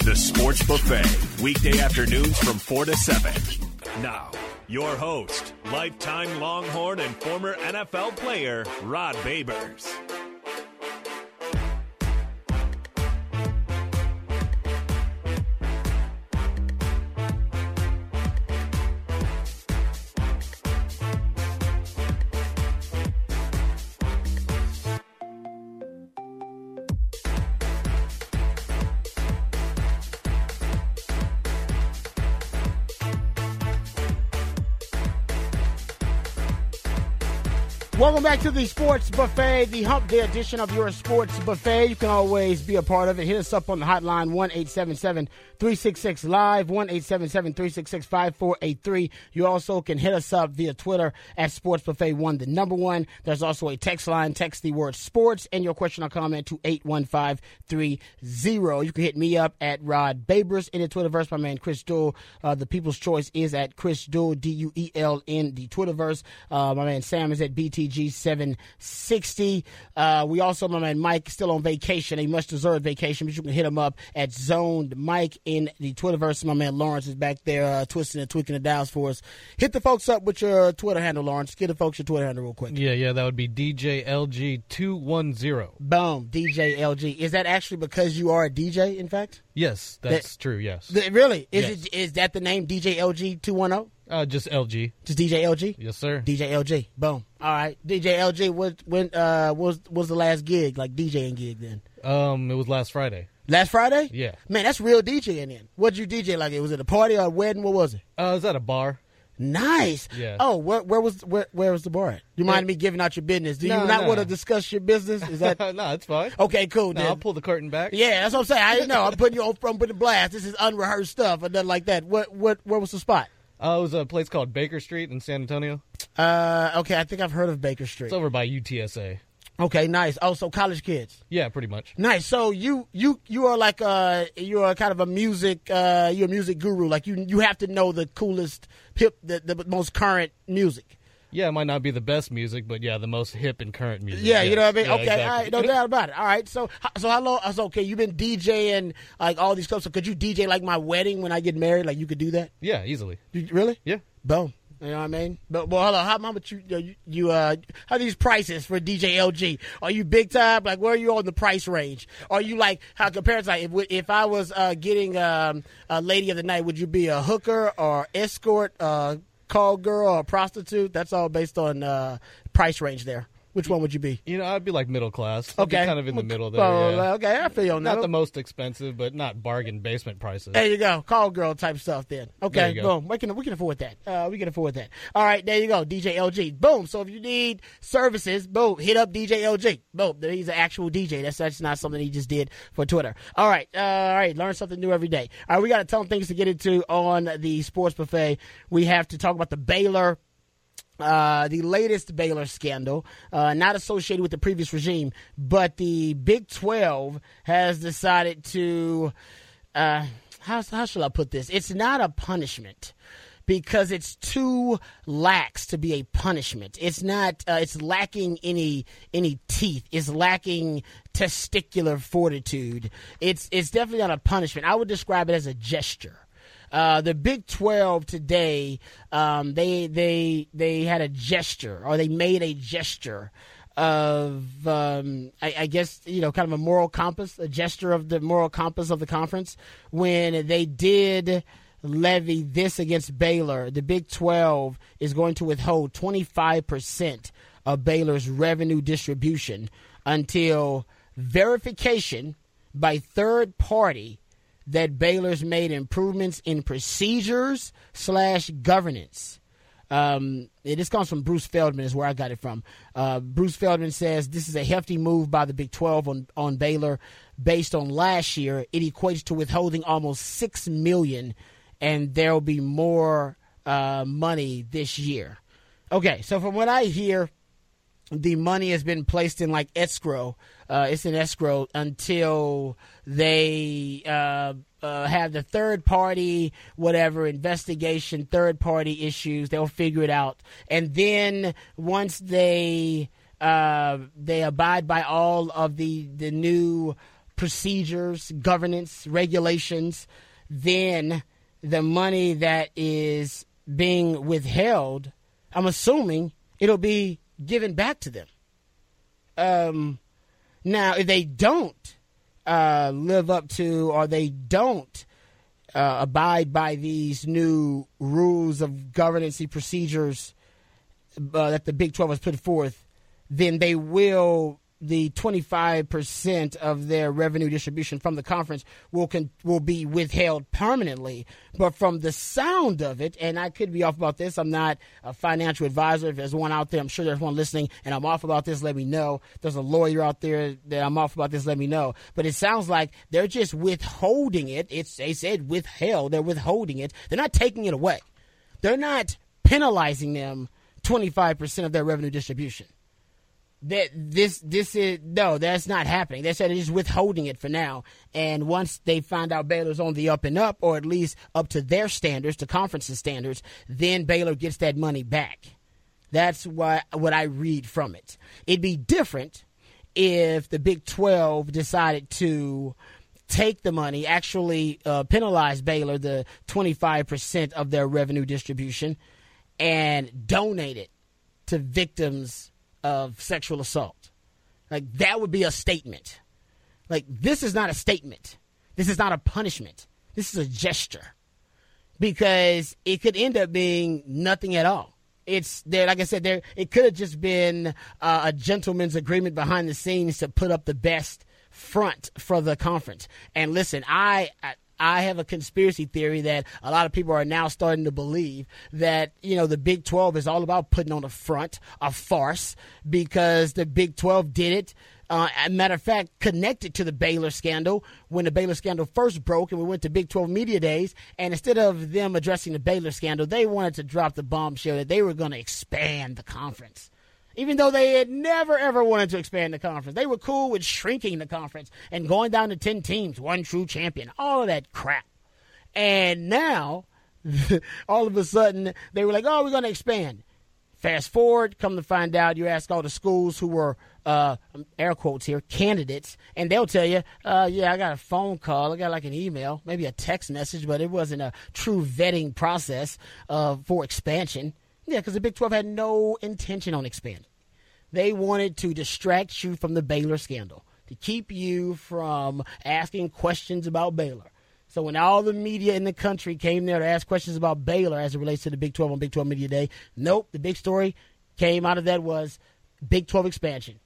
The Sports Buffet, weekday afternoons from 4 to 7. Now, your host, lifetime Longhorn and former NFL player, Rod Babers. Welcome back to the Sports Buffet, the Hump Day edition of your Sports Buffet. You can always be a part of it. Hit us up on the hotline, 1 366 Live, 1 366 5483. You also can hit us up via Twitter at Sports Buffet 1, the number one. There's also a text line. Text the word sports and your question or comment to 81530. You can hit me up at Rod Babers in the Twitterverse. My man Chris Duel, uh, the People's Choice is at Chris Duel, D U E L in the Twitterverse. Uh, my man Sam is at BTG760. Uh, we also, my man Mike, still on vacation, a much deserved vacation, but you can hit him up at Zoned Mike in the Twitterverse. My man Lawrence is back there uh, twisting and tweaking the dials for us. Hit the folks up with your Twitter handle, Lawrence. Get the folks your Twitter handle real quick. Yeah, yeah, that would be DJLG210. Boom, DJ LG. Is that actually because you are a DJ, in fact? Yes, that's That- true, yes. Th- really? Is Yes. it is that the name DJ LG 210? Uh, just LG. Just DJ LG? Yes, sir. DJ LG. Boom. All right. DJ LG, what when uh was was the last gig, like DJing gig then? Um, it was last Friday. Last Friday? Yeah. Man, that's real DJing then. What'd you DJ like? It was it a party or a wedding? What was it? Uh, I was at a bar. Nice. Yeah. Oh, where where was where where was the bar at? You mind Yeah. me giving out your business? Do No, you not no. want to discuss your business? Is that no, it's fine. okay? Cool. No, then. I'll pull the curtain back. Yeah, that's what I'm saying. I know. I'm putting you on from the blast. This is unrehearsed stuff or nothing like that. What what where was the spot? Uh, it was a place called Baker Street in San Antonio. Uh, okay, I think I've heard of Baker Street. It's over by UTSA. Okay, nice. Oh, so college kids. Yeah, pretty much. Nice. So you you you are like uh you are kind of a music uh you're a music guru. Like you you have to know the coolest hip the, the most current music. Yeah, it might not be the best music, but yeah, the most hip and current music. Yeah, you know what I mean. Yes. okay, Yeah, all right, no doubt about it. All right, so so how long? So okay, you've been DJing like all these clubs. So could you DJ like my wedding when I get married? Like you could do that? yeah, easily. You, really? Yeah. Boom. You know what I mean? But well, hold on. How much you you, you uh how are these prices for DJ LG? Are you big time? Like where are you on the price range? Are you like how compared to like if if I was uh getting um a lady of the night, would you be a hooker or escort, uh call girl or prostitute? That's all based on uh price range there. Which one would you be? You know, I'd be like middle class. I'd Okay, kind of in the middle there. Oh, yeah. Okay, I feel you. Not the most expensive, but not bargain basement prices. There you go, call girl type stuff. Then okay, There you go. boom. We can we can afford that. Uh, we can afford that. All right, there you go, DJ LG. Boom. So if you need services, boom, hit up DJ LG. Boom. He's an actual DJ. That's that's not something he just did for Twitter. All right, uh, all right. Learn something new every day. All right, we got a ton of things to get into on the sports buffet. We have to talk about the Baylor uh, the latest Baylor scandal, uh, not associated with the previous regime, but the Big 12 has decided to, uh, how, how shall I put this? It's not a punishment because it's too lax to be a punishment. It's not, uh, it's lacking any, any teeth. It's lacking testicular fortitude. It's, it's definitely not a punishment. I would describe it as a gesture. Uh, the Big Twelve today, um, they they they had a gesture, or they made a gesture of, um, I, I guess you know, kind of a moral compass, a gesture of the moral compass of the conference when they did levy this against Baylor. The Big Twelve is going to withhold twenty five percent of Baylor's revenue distribution until verification by third party that Baylor's made improvements in procedures slash governance. Um, this comes from Bruce Feldman, is where I got it from. Uh, Bruce Feldman says this is a hefty move by the Big 12 on, on Baylor. Based on last year, it equates to withholding almost six million, and there will be more uh, money this year. Okay, so from what I hear, the money has been placed in like escrow. Uh, it's in escrow until they uh, uh, have the third party, whatever investigation, third party issues. They'll figure it out, and then once they uh, they abide by all of the the new procedures, governance, regulations, then the money that is being withheld, I'm assuming it'll be given back to them. Um, now, if they don't uh, live up to or they don't uh, abide by these new rules of governance procedures uh, that the Big 12 has put forth, then they will the 25% of their revenue distribution from the conference will con- will be withheld permanently. But from the sound of it and I could be off about this I'm not a financial advisor. If there's one out there I'm sure there's one listening and I'm off about this let me know. There's a lawyer out there that I'm off about this let me know. But it sounds like they're just withholding it. It's they said withheld they're withholding it. They're not taking it away. They're not penalizing them 25% of their revenue distribution that this this is no, that's not happening. They said it's withholding it for now. And once they find out Baylor's on the up and up, or at least up to their standards, the conference's standards, then Baylor gets that money back. That's what what I read from it. It'd be different if the Big Twelve decided to take the money, actually uh, penalize Baylor the twenty five percent of their revenue distribution, and donate it to victims of sexual assault. Like that would be a statement. Like this is not a statement. This is not a punishment. This is a gesture. Because it could end up being nothing at all. It's there, like I said, there. It could have just been uh, a gentleman's agreement behind the scenes to put up the best front for the conference. And listen, I, I I have a conspiracy theory that a lot of people are now starting to believe that, you know, the Big 12 is all about putting on a front, a farce, because the Big 12 did it. Uh, matter of fact, connected to the Baylor scandal when the Baylor scandal first broke, and we went to Big 12 Media Days. And instead of them addressing the Baylor scandal, they wanted to drop the bombshell that they were going to expand the conference even though they had never ever wanted to expand the conference. They were cool with shrinking the conference and going down to 10 teams, one true champion, all of that crap. And now, all of a sudden, they were like, oh, we're going to expand. Fast forward, come to find out, you ask all the schools who were, uh, air quotes here, candidates, and they'll tell you, uh, yeah, I got a phone call, I got like an email, maybe a text message, but it wasn't a true vetting process uh, for expansion. Yeah, because the Big 12 had no intention on expanding. They wanted to distract you from the Baylor scandal, to keep you from asking questions about Baylor. So when all the media in the country came there to ask questions about Baylor as it relates to the Big 12 on Big 12 Media Day, nope, the big story came out of that was Big 12 expansion.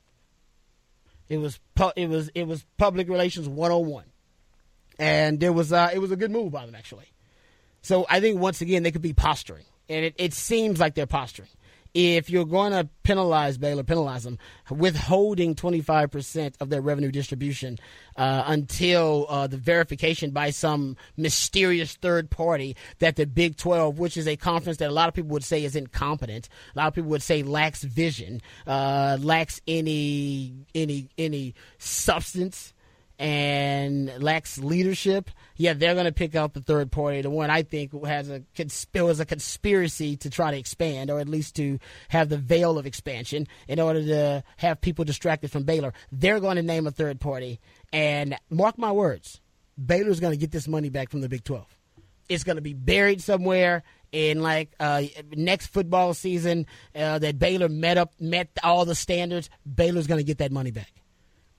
It was pu- it was it was public relations 101. And there was uh, it was a good move by them actually. So I think once again they could be posturing and it, it seems like they're posturing. If you're going to penalize Baylor, penalize them, withholding 25% of their revenue distribution uh, until uh, the verification by some mysterious third party that the Big 12, which is a conference that a lot of people would say is incompetent, a lot of people would say lacks vision, uh, lacks any any any substance and lacks leadership, yeah, they're going to pick out the third party, the one I think has a it was a conspiracy to try to expand, or at least to have the veil of expansion in order to have people distracted from Baylor. They're going to name a third party, and mark my words, Baylor's going to get this money back from the Big Twelve. It's going to be buried somewhere in like uh, next football season uh, that Baylor met up met all the standards. Baylor's going to get that money back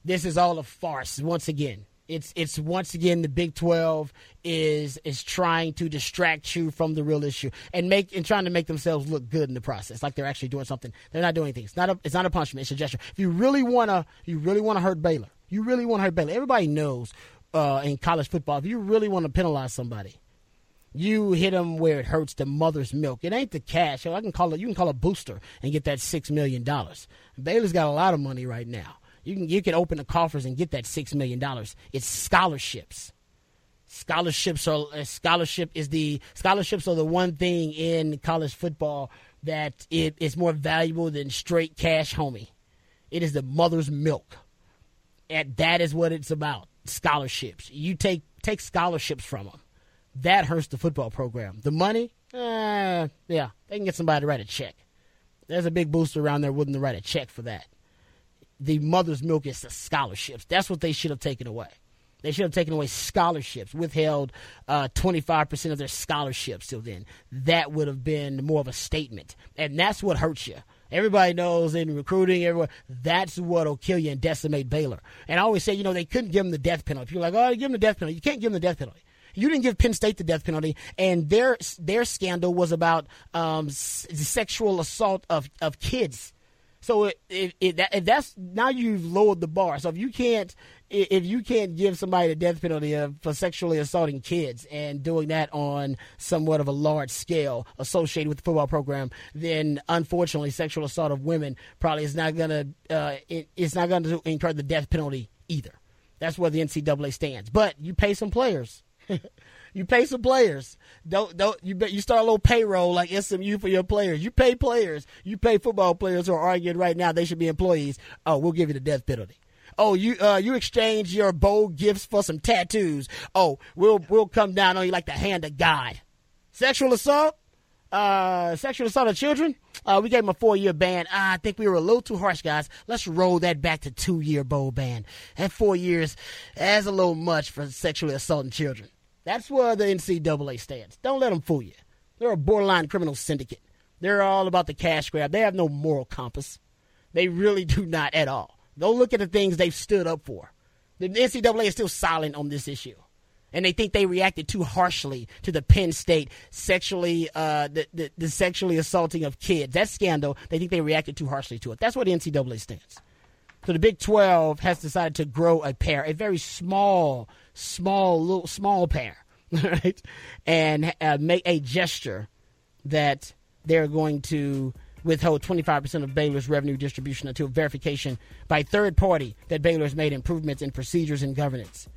this is all a farce once again. It's it's once again the Big Twelve is is trying to distract you from the real issue and make and trying to make themselves look good in the process, like they're actually doing something. They're not doing anything. It's not a it's not a punishment. It's a gesture. If you really wanna you really wanna hurt Baylor, you really want to hurt Baylor. Everybody knows uh, in college football if you really want to penalize somebody, You hit them where it hurts the mother's milk. It ain't the cash. I can call it. You can call a booster and get that six million dollars. Baylor's got a lot of money right now. You can you can open the coffers and get that six million dollars. It's scholarships. Scholarships are scholarship is the scholarships are the one thing in college football that it is more valuable than straight cash, homie. It is the mother's milk. And that is what it's about. Scholarships. You take take scholarships from them. That hurts the football program. The money, uh, yeah, they can get somebody to write a check. There's a big booster around there willing to write a check for that. The mother's milk is the scholarships. That's what they should have taken away. They should have taken away scholarships, withheld uh, 25% of their scholarships till then. That would have been more of a statement. And that's what hurts you. Everybody knows in recruiting, everyone, that's what'll kill you and decimate Baylor. And I always say, you know, they couldn't give them the death penalty. People are like, oh, give them the death penalty. You can't give them the death penalty. You didn't give Penn State the death penalty, and their their scandal was about um, sexual assault of, of kids. So if, if, that, if that's now you've lowered the bar. So if you can't if you can't give somebody the death penalty for sexually assaulting kids and doing that on somewhat of a large scale associated with the football program, then unfortunately, sexual assault of women probably is not gonna uh, it, it's not to incur the death penalty either. That's where the NCAA stands. But you pay some players. you pay some players. Don't don't you bet you start a little payroll like SMU for your players. You pay players. You pay football players who are arguing right now they should be employees. Oh, we'll give you the death penalty. Oh, you uh, you exchange your bold gifts for some tattoos. Oh, we'll we'll come down on you like the hand of God. Sexual assault, uh, sexual assault of children. Uh, we gave him a four year ban. Uh, I think we were a little too harsh, guys. Let's roll that back to two year bowl ban. And four years, that's a little much for sexually assaulting children. That's where the NCAA stands. Don't let them fool you. They're a borderline criminal syndicate. They're all about the cash grab. They have no moral compass. They really do not at all. Go look at the things they've stood up for. The NCAA is still silent on this issue. And they think they reacted too harshly to the Penn State sexually, uh, the, the, the sexually assaulting of kids. That scandal, they think they reacted too harshly to it. That's where the NCAA stands. So the Big 12 has decided to grow a pair, a very small, small, little, small pair, right? And uh, make a gesture that they're going to withhold 25% of Baylor's revenue distribution until verification by third party that Baylor has made improvements in procedures and governance.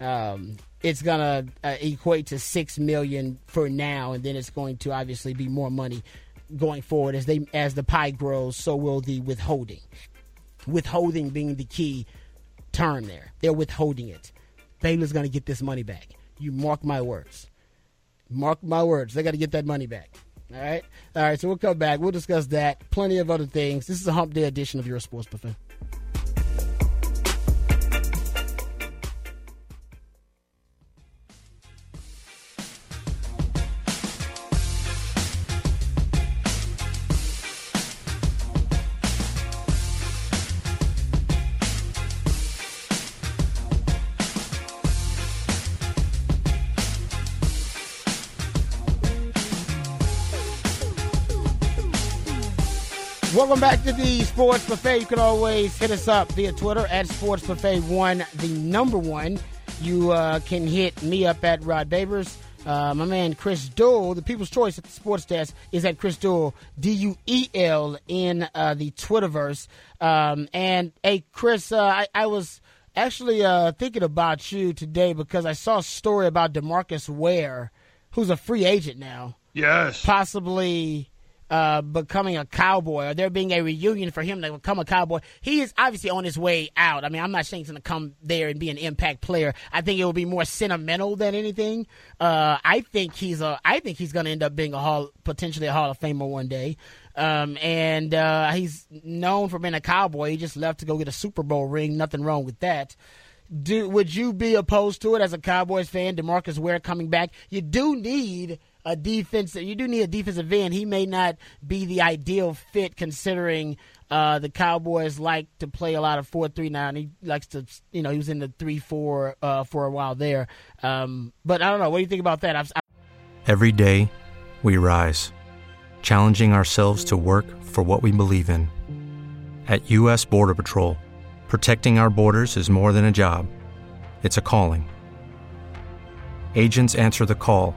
Um, it's gonna uh, equate to six million for now, and then it's going to obviously be more money going forward as they as the pie grows. So will the withholding. Withholding being the key term there. They're withholding it. Baylor's gonna get this money back. You mark my words. Mark my words. They got to get that money back. All right. All right. So we'll come back. We'll discuss that. Plenty of other things. This is a hump day edition of your sports buffet. Welcome back to the Sports Buffet. You can always hit us up via Twitter at Sports Buffet One, the number one. You uh, can hit me up at Rod Babers. Uh, my man Chris Duel, the People's Choice at the Sports Desk, is at Chris Duel, D U E L, in uh, the Twitterverse. Um, and hey, Chris, uh, I, I, was actually uh, thinking about you today because I saw a story about Demarcus Ware, who's a free agent now. Yes. Possibly uh, becoming a cowboy or there being a reunion for him to become a cowboy. He is obviously on his way out. I mean, I'm not saying he's going to come there and be an impact player. I think it will be more sentimental than anything. Uh, I think he's a. I think he's going to end up being a hall, potentially a Hall of Famer one day. Um, and uh, he's known for being a cowboy. He just left to go get a Super Bowl ring. Nothing wrong with that. Do would you be opposed to it as a Cowboys fan? Demarcus Ware coming back. You do need a defense. You do need a defensive end. He may not be the ideal fit considering uh, the Cowboys like to play a lot of four three and he likes to, you know, he was in the three four uh, for a while there. Um, but I don't know. What do you think about that? I've, I've... Every day, we rise, challenging ourselves to work for what we believe in. At U.S. Border Patrol, protecting our borders is more than a job; it's a calling. Agents answer the call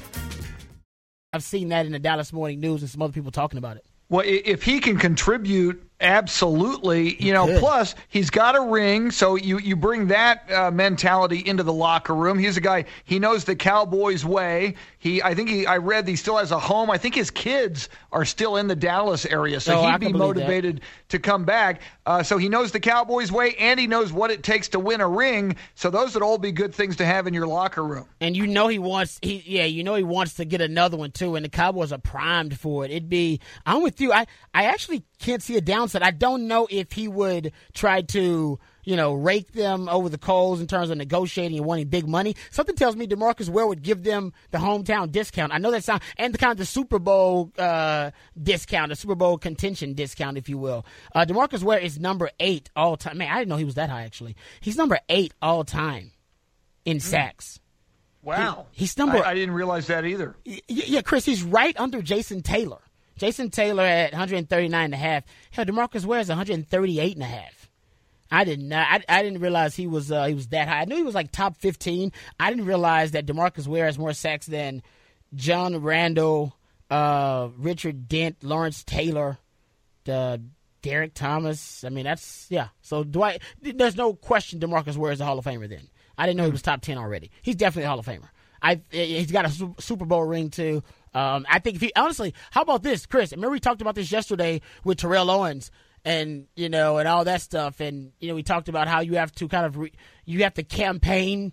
I've seen that in the Dallas Morning News and some other people talking about it. Well, if he can contribute, absolutely. You know, could. plus he's got a ring, so you you bring that uh, mentality into the locker room. He's a guy. He knows the Cowboys way. He, I think he, I read he still has a home. I think his kids are still in the Dallas area, so Oh, he'd be can believe that. motivated to come back. Uh, so he knows the Cowboys way, and he knows what it takes to win a ring. So those would all be good things to have in your locker room. And you know he wants he yeah, you know he wants to get another one too, and the Cowboys are primed for it. It'd be I'm with you. I, I actually can't see a downside. I don't know if he would try to, you know, rake them over the coals in terms of negotiating and wanting big money. Something tells me Demarcus Ware would give them the hometown discount. I know that sound and the kind of the Super Bowl uh, discount, the Super Bowl contention discount, if you will. Uh, Demarcus Ware is number eight all time. Man, I didn't know he was that high actually. He's number eight all time in sacks. Wow, He- he's number- I, I didn't realize that either. Yeah, Chris, he's right under Jason Taylor. Jason Taylor at 139 and a half. Hell, DeMarcus Ware is 138 and a half. I didn't know. I, I didn't realize he was uh, he was that high. I knew he was like top 15. I didn't realize that DeMarcus Ware has more sacks than John Randle, uh, Richard Dent, Lawrence Taylor, uh, Derrick Thomas. I mean, that's yeah. So do I? There's no question DeMarcus Ware is a Hall of Famer. Then I didn't know he was top 10 already. He's definitely a Hall of Famer. I he's got a Super Bowl ring too. Um, I think if he honestly, how about this, Chris? I Remember we talked about this yesterday with Terrell Owens and you know and all that stuff, and you know we talked about how you have to kind of re, you have to campaign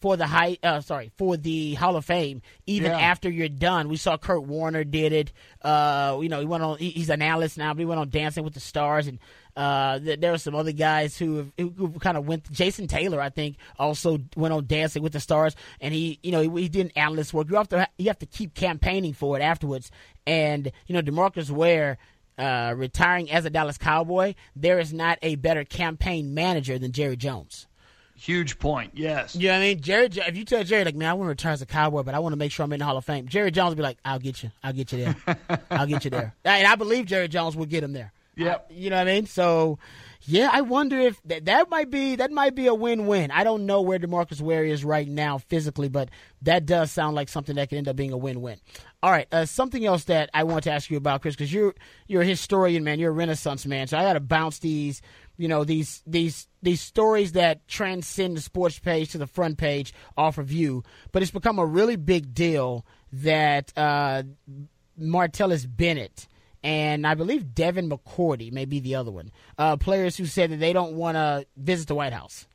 for the high uh sorry for the Hall of Fame even Yeah. after you're done. We saw Kurt Warner did it. Uh you know, he went on he, he's an analyst now, but he went on Dancing with the Stars and uh there were some other guys who who, who kind of went Jason Taylor I think also went on Dancing with the Stars and he you know he, he did analyst work. You have to you have to keep campaigning for it afterwards. And you know, DeMarcus Ware uh, retiring as a Dallas Cowboy, there is not a better campaign manager than Jerry Jones. Huge point. Yes. You know what I mean? Jerry, if you tell Jerry, like, man, I want to retire as a cowboy, but I want to make sure I'm in the Hall of Fame, Jerry Jones will be like, I'll get you. I'll get you there. I'll get you there. And I believe Jerry Jones will get him there. Yep. I- you know what I mean? So, yeah, I wonder if that, that might be that might be a win-win. I don't know where DeMarcus Ware is right now physically, but that does sound like something that could end up being a win-win. All right, uh, something else that I want to ask you about, Chris, because you're you're a historian, man. You're a Renaissance man, so I got to bounce these, you know, these these these stories that transcend the sports page to the front page off of you. But it's become a really big deal that uh, Martellus Bennett and I believe Devin McCourty may be the other one. Uh, players who said that they don't want to visit the White House.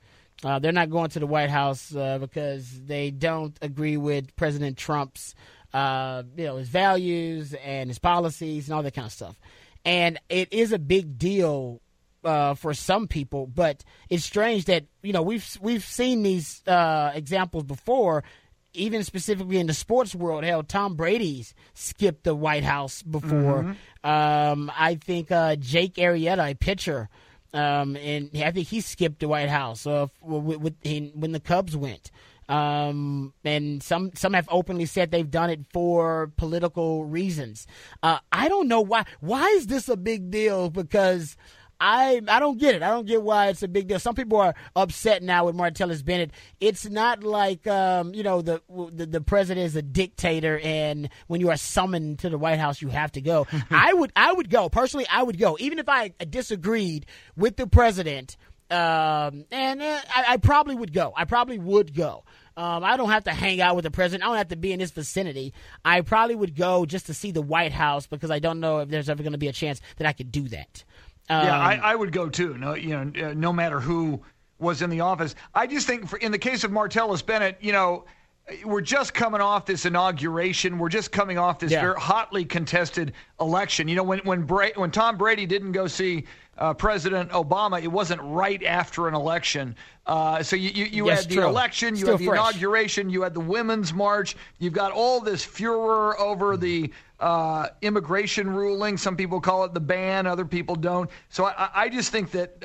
Uh, they're not going to the White House uh, because they don't agree with President Trump's, uh, you know, his values and his policies and all that kind of stuff. And it is a big deal uh, for some people, but it's strange that you know we've we've seen these uh, examples before even specifically in the sports world, hell, Tom Brady's skipped the White House before. Um, I think uh, Jake Arrieta, a pitcher, um, and I think he skipped the White House uh, with, with, in, when the Cubs went. Um, and some some have openly said they've done it for political reasons. Uh, I don't know why. Why is this a big deal? Because I I don't get it. I don't get why it's a big deal. Some people are upset now with Martellus Bennett. It's not like um, you know the, the the president is a dictator, and when you are summoned to the White House, you have to go. I would I would go personally. I would go, even if I disagreed with the president. Um, and uh, I, I probably would go. I probably would go. Um, I don't have to hang out with the president. I don't have to be in his vicinity. I probably would go just to see the White House because I don't know if there's ever going to be a chance that I could do that. Um, Yeah, I, I would go too. No, you know, uh, no matter who was in the office. I just think, for, in the case of Martellus Bennett, you know, we're just coming off this inauguration. We're just coming off this Yeah. very hotly contested election. You know, when when Bra- when Tom Brady didn't go see uh, President Obama, it wasn't right after an election. Uh, so you you, you Yes, had the true. election, you Still had the fresh. inauguration, you had the women's march. You've got all this furor over the uh, immigration ruling. Some people call it the ban, other people don't. So I, I- I just think that.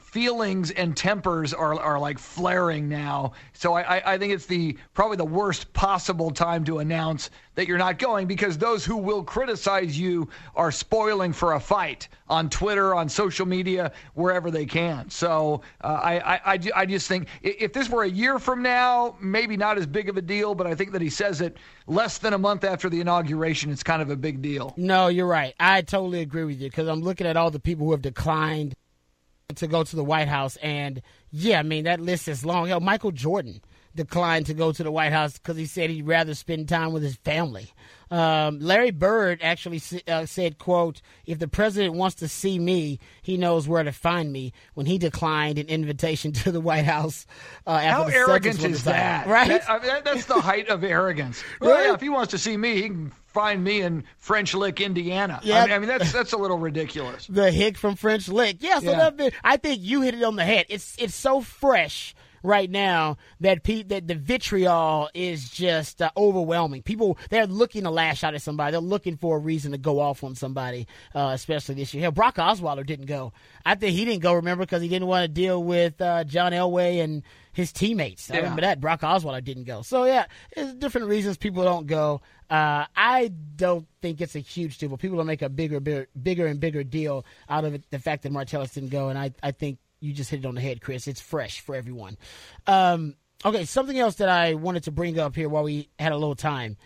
Feelings and tempers are, are like flaring now. So I, I, think it's the probably the worst possible time to announce that you're not going because those who will criticize you are spoiling for a fight on Twitter, on social media, wherever they can. So uh, I, I, I just think if this were a year from now, maybe not as big of a deal, but I think that he says it less than a month after the inauguration, it's kind of a big deal. No, you're right. I totally agree with you because I'm looking at all the people who have declined to go to the White House, and yeah, I mean that list is long. Hell, Michael Jordan declined to go to the White House because he said he'd rather spend time with his family. Um, Larry Bird actually uh, said, "quote If the president wants to see me, he knows where to find me." When he declined an invitation to the White House, uh, after How the arrogant is that? Right? That- I mean, that- that's the height of arrogance. Well, Really? yeah, if he wants to see me, he can find me in French Lick, Indiana. Yeah. I mean, I mean, that's that's a little ridiculous. the hick from French Lick. Yeah, so Yeah. been, I think you hit it on the head. It's it's so fresh right now that pe- that the vitriol is just uh, overwhelming. People they're looking to lash out at somebody. They're looking for a reason to go off on somebody, uh, especially this year. Hell, Brock Osweiler didn't go. I think he didn't go. Remember because he didn't want to deal with uh, John Elway and his teammates. I remember that Brock Osweiler didn't go. So yeah, there's different reasons people don't go. Uh, I don't think it's a huge deal, but people will make a bigger, bigger, bigger and bigger deal out of it. The fact that Martellus didn't go, and I, I think you just hit it on the head, Chris. It's fresh for everyone. Um, okay, something else that I wanted to bring up here while we had a little time.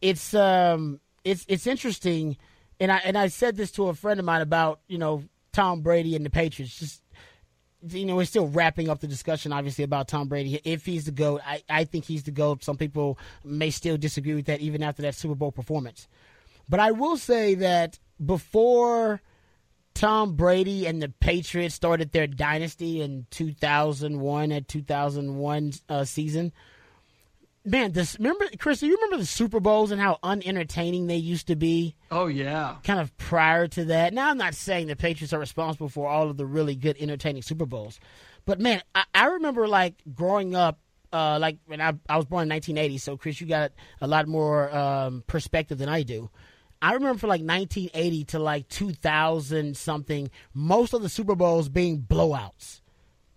It's um, it's it's interesting, and I and I said this to a friend of mine about you know Tom Brady and the Patriots. Just you know, we're still wrapping up the discussion, obviously, about Tom Brady. If he's the GOAT, I, I think he's the GOAT. Some people may still disagree with that, even after that Super Bowl performance. But I will say that before Tom Brady and the Patriots started their dynasty in 2001 at 2001 uh, season, man, this remember Chris? Do you remember the Super Bowls and how unentertaining they used to be? Oh yeah. kind of prior to that. Now, I'm not saying the Patriots are responsible for all of the really good, entertaining Super Bowls, but man, I, I remember like growing up. Uh, like when I, I was born in 1980, so Chris, you got a lot more um, perspective than I do. I remember from like 1980 to like 2000 something, most of the Super Bowls being blowouts,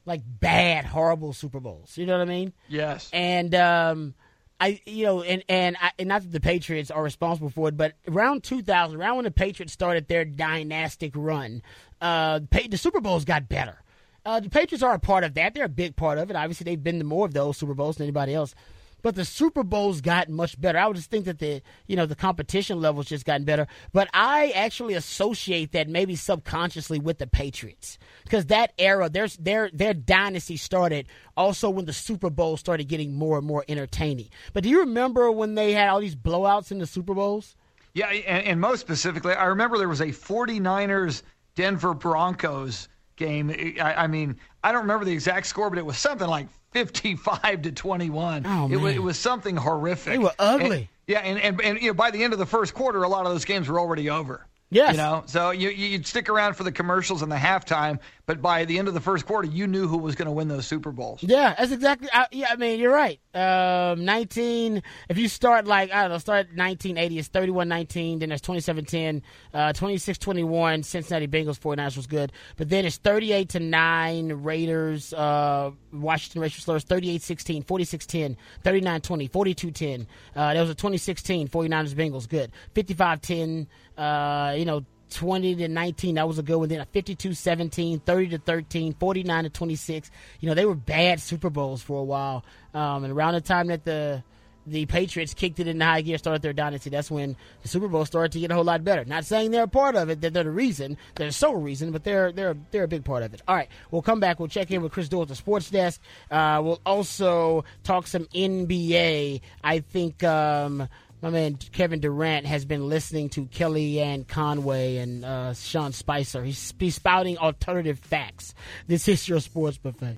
like bad, horrible Super Bowls. You know what I mean? Yes. And um, I, you know, and and, I, and not that the Patriots are responsible for it, but around 2000, around when the Patriots started their dynastic run, uh, the Super Bowls got better. Uh, the Patriots are a part of that; they're a big part of it. Obviously, they've been to more of those Super Bowls than anybody else. But the Super Bowls got much better. I would just think that the you know the competition levels just gotten better. But I actually associate that maybe subconsciously with the Patriots because that era, their their their dynasty started also when the Super Bowl started getting more and more entertaining. But do you remember when they had all these blowouts in the Super Bowls? Yeah, and, and most specifically, I remember there was a 49ers Denver Broncos game. I, I mean, I don't remember the exact score, but it was something like 55 to 21. Oh, it, was, it was something horrific. They were ugly. And- yeah, and, and, and you know, by the end of the first quarter, a lot of those games were already over. Yes. You know, so you, you'd stick around for the commercials and the halftime, but by the end of the first quarter, you knew who was going to win those Super Bowls. Yeah, that's exactly. I, yeah, I mean, you're right. Um, 19. If you start like I don't know, start 1980, it's 31-19. Then there's 27-10, uh, 26-21. Cincinnati Bengals 49ers was good, but then it's 38 to nine. Raiders, uh, Washington Racial Slurs 38-16, 46-10, 39-20, 42-10. Uh, there was a 2016 49ers Bengals good, 55-10. Uh, you know. 20 to 19 that was a good one. Then a 52 17 30 to 13 49 to 26 you know they were bad super bowls for a while. Um, and around the time that the the patriots kicked it into high gear started their dynasty that's when the super bowl started to get a whole lot better. Not saying they're a part of it that they're the reason they're the sole reason but they're they're they're a big part of it. All right we'll come back. We'll check in with chris Dole at the sports desk. Uh, we'll also talk some nba i think um, my man Kevin Durant has been listening to Kellyanne Conway and uh, Sean Spicer. He's, he's spouting alternative facts. This is your sports buffet.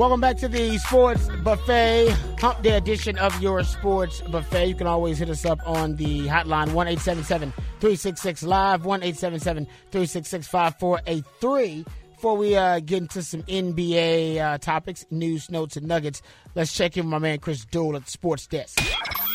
Welcome back to the Sports Buffet, Hump Day edition of your Sports Buffet. You can always hit us up on the hotline, 1 366 Live, 1 366 5483. Before we uh, get into some NBA uh, topics, news, notes, and nuggets, let's check in with my man Chris Duel at the Sports Desk.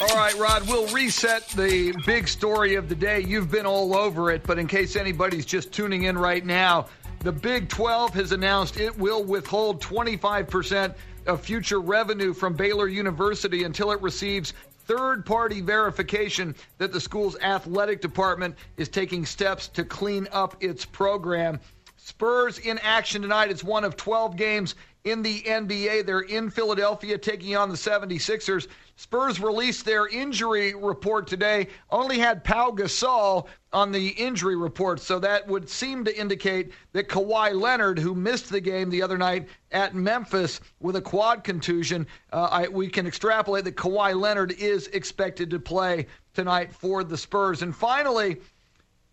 All right, Rod, we'll reset the big story of the day. You've been all over it, but in case anybody's just tuning in right now, the Big 12 has announced it will withhold 25% of future revenue from Baylor University until it receives third party verification that the school's athletic department is taking steps to clean up its program. Spurs in action tonight. It's one of 12 games in the NBA. They're in Philadelphia taking on the 76ers. Spurs released their injury report today, only had Pau Gasol on the injury report, so that would seem to indicate that Kawhi Leonard, who missed the game the other night at Memphis with a quad contusion, uh, I, we can extrapolate that Kawhi Leonard is expected to play tonight for the Spurs. And finally,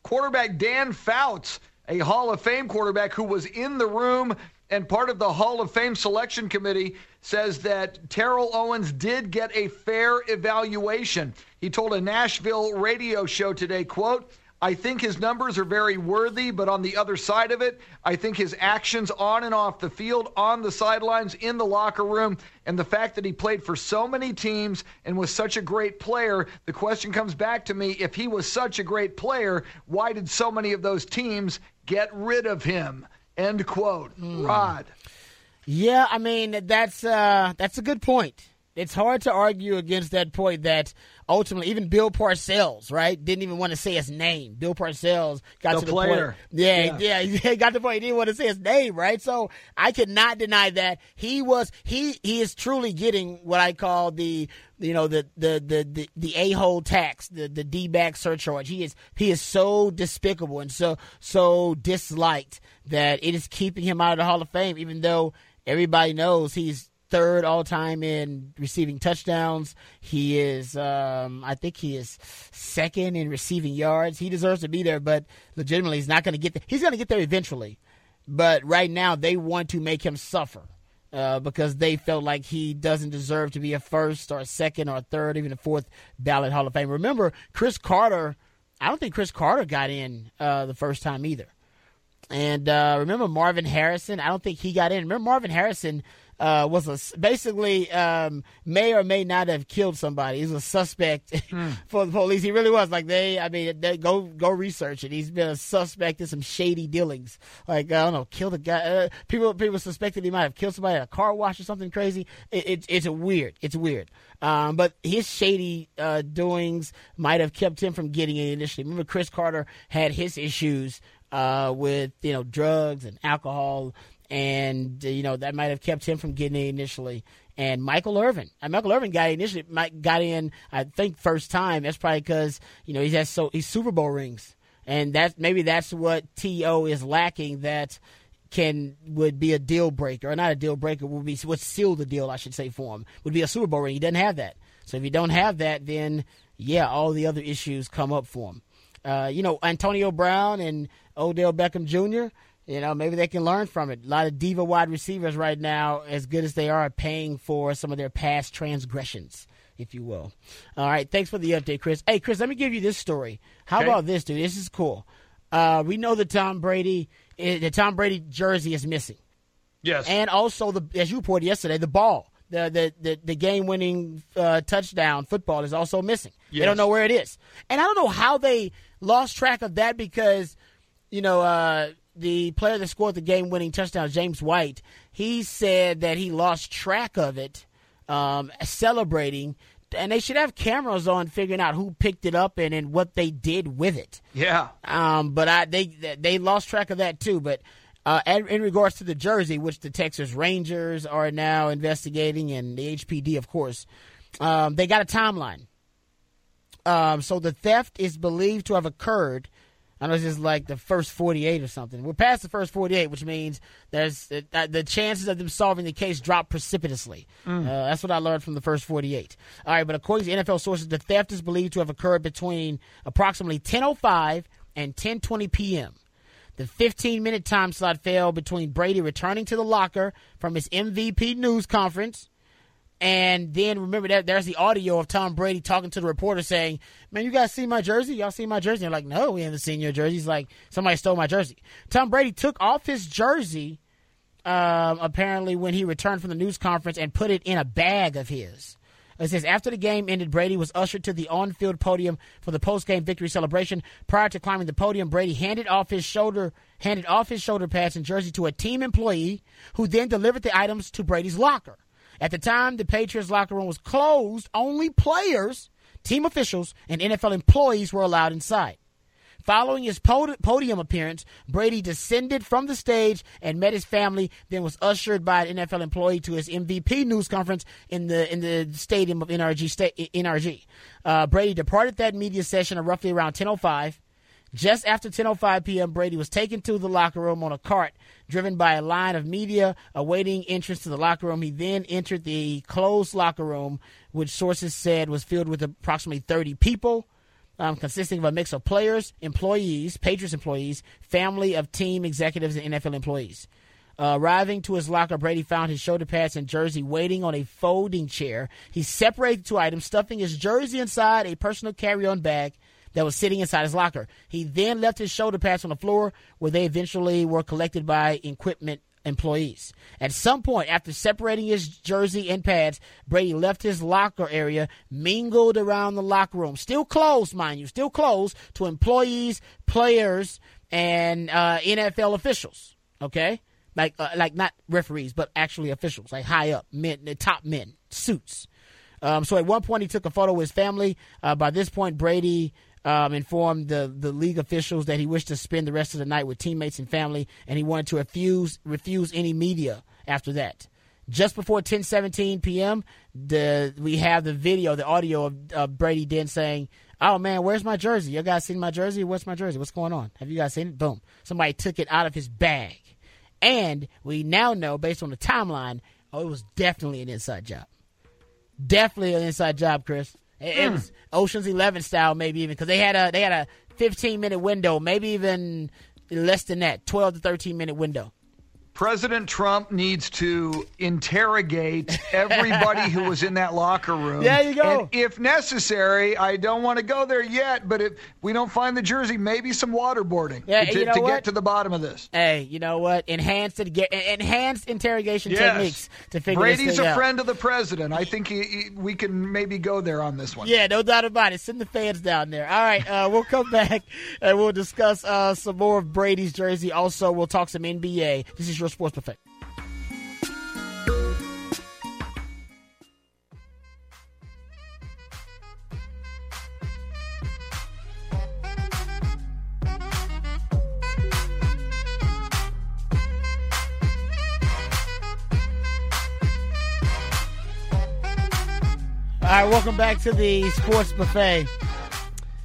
quarterback Dan Fouts, a Hall of Fame quarterback who was in the room and part of the Hall of Fame selection committee says that Terrell Owens did get a fair evaluation. He told a Nashville radio show today, quote, I think his numbers are very worthy, but on the other side of it, I think his actions on and off the field, on the sidelines, in the locker room, and the fact that he played for so many teams and was such a great player, the question comes back to me if he was such a great player, why did so many of those teams get rid of him? End quote. Mm. Rod. Yeah, I mean that's uh, that's a good point. It's hard to argue against that point that ultimately even Bill Parcells, right, didn't even want to say his name. Bill Parcells got the to the player. point. Yeah, yeah, yeah, he got to the point he didn't want to say his name, right? So I cannot deny that he was he he is truly getting what I call the you know the the the the, the a hole tax, the the d back surcharge. He is he is so despicable and so so disliked that it is keeping him out of the Hall of Fame, even though everybody knows he's third all time in receiving touchdowns. He is, um, I think he is second in receiving yards. He deserves to be there, but legitimately, he's not going to get there. He's going to get there eventually. But right now, they want to make him suffer. Uh, because they felt like he doesn't deserve to be a first or a second or a third, even a fourth ballot Hall of Fame. Remember, Cris Carter, I don't think Cris Carter got in uh, the first time either. And uh, remember Marvin Harrison? I don't think he got in. Remember Marvin Harrison uh, was a, basically um, may or may not have killed somebody. He's a suspect mm. for the police. He really was. Like they, I mean, they, go go research it. He's been a suspect in some shady dealings. Like I don't know, killed a guy. Uh, people people suspected he might have killed somebody at a car wash or something crazy. It, it, it's a weird. It's weird. Um, but his shady uh, doings might have kept him from getting it initially. Remember, Cris Carter had his issues uh, with you know drugs and alcohol and uh, you know that might have kept him from getting in initially. And Michael Irvin, uh, Michael Irvin got initially got in, I think first time. That's probably because you know he has so he's Super Bowl rings, and that's maybe that's what To is lacking that can would be a deal breaker or not a deal breaker would be would seal the deal I should say for him would be a Super Bowl ring. He doesn't have that, so if you don't have that, then yeah, all the other issues come up for him. Uh, you know, Antonio Brown and Odell Beckham Jr. You know, maybe they can learn from it. A lot of diva wide receivers right now, as good as they are, paying for some of their past transgressions, if you will. All right, thanks for the update, Chris. Hey, Chris, let me give you this story. How okay. about this, dude? This is cool. Uh, we know that Tom Brady, eh, the Tom Brady jersey is missing. Yes, and also the as you reported yesterday, the ball, the the the, the game winning uh, touchdown football is also missing. Yes. They don't know where it is, and I don't know how they lost track of that because you know. Uh, the player that scored the game winning touchdown, James White, he said that he lost track of it, um, celebrating. And they should have cameras on figuring out who picked it up and, and what they did with it. Yeah. Um, but I they they lost track of that too. But uh, in, regards to the jersey, which the Texas Rangers are now investigating, and the HPD, of course, um, they got a timeline. Um, so the theft is believed to have occurred I know it's just like the first 48 or something. We're past the first 48, which means there's uh, the chances of them solving the case drop precipitously. Mm. Uh, that's what I learned from the first 48. All right, but according to NFL sources, the theft is believed to have occurred between approximately 10:05 and 10:20 p.m. The 15 minute time slot fell between Brady returning to the locker from his MVP news conference. And then remember that there's the audio of Tom Brady talking to the reporter saying, Man, you guys see my jersey? Y'all see my jersey? They're like, No, we haven't seen your jersey. He's like, Somebody stole my jersey. Tom Brady took off his jersey, um, apparently, when he returned from the news conference and put it in a bag of his. It says after the game ended, Brady was ushered to the on-field podium for the post-game victory celebration. Prior to climbing the podium, Brady handed off his shoulder handed off his shoulder pads and jersey to a team employee, who then delivered the items to Brady's locker. At the time, the Patriots locker room was closed. Only players, team officials, and NFL employees were allowed inside. Following his podium appearance, Brady descended from the stage and met his family, then was ushered by an NFL employee to his MVP news conference in the in the stadium of NRG. NRG. Uh, Brady departed that media session at roughly around 10:05. Just after 10:05 p.m., Brady was taken to the locker room on a cart, driven by a line of media awaiting entrance to the locker room. He then entered the closed locker room, which sources said was filled with approximately 30 people um, consisting of a mix of players, employees, Patriots employees, family of team executives, and NFL employees. Uh, arriving to his locker, Brady found his shoulder pads and jersey waiting on a folding chair. He separated the two items, stuffing his jersey inside a personal carry-on bag that was sitting inside his locker. He then left his shoulder pads on the floor, where they eventually were collected by equipment employees. At some point, after separating his jersey and pads, Brady left his locker area, mingled around the locker room, still closed, mind you, still closed to employees, players, and uh, NFL officials. Okay, like uh, like not referees, but actually officials, like high up men, the top men, suits. Um, so at one point, he took a photo with his family. Uh, by this point, Brady um, informed the, the league officials that he wished to spend the rest of the night with teammates and family, and he wanted to refuse refuse any media after that. Just before 10:17 p.m., the we have the video, the audio of, of Brady Den saying, "Oh man, where's my jersey? You guys seen my jersey? What's my jersey? What's going on? Have you guys seen it? Boom! Somebody took it out of his bag, and we now know, based on the timeline, oh, it was definitely an inside job. Definitely an inside job, Chris. It, mm. it was Ocean's Eleven style, maybe even because they had a they had a 15 minute window, maybe even less than that, 12 to 13 minute window. President Trump needs to interrogate everybody who was in that locker room. There you go. And if necessary, I don't want to go there yet, but if we don't find the jersey, maybe some waterboarding yeah, to, you know to get to the bottom of this. Hey, you know what? Enhanced enhanced interrogation yes. techniques to figure Brady's a out. friend of the president. I think he, he, we can maybe go there on this one. Yeah, no doubt about it. Send the fans down there. All right, uh, we'll come back and we'll discuss uh, some more of Brady's jersey. Also, we'll talk some NBA. This is Sports Buffet. All right, welcome back to the sports buffet.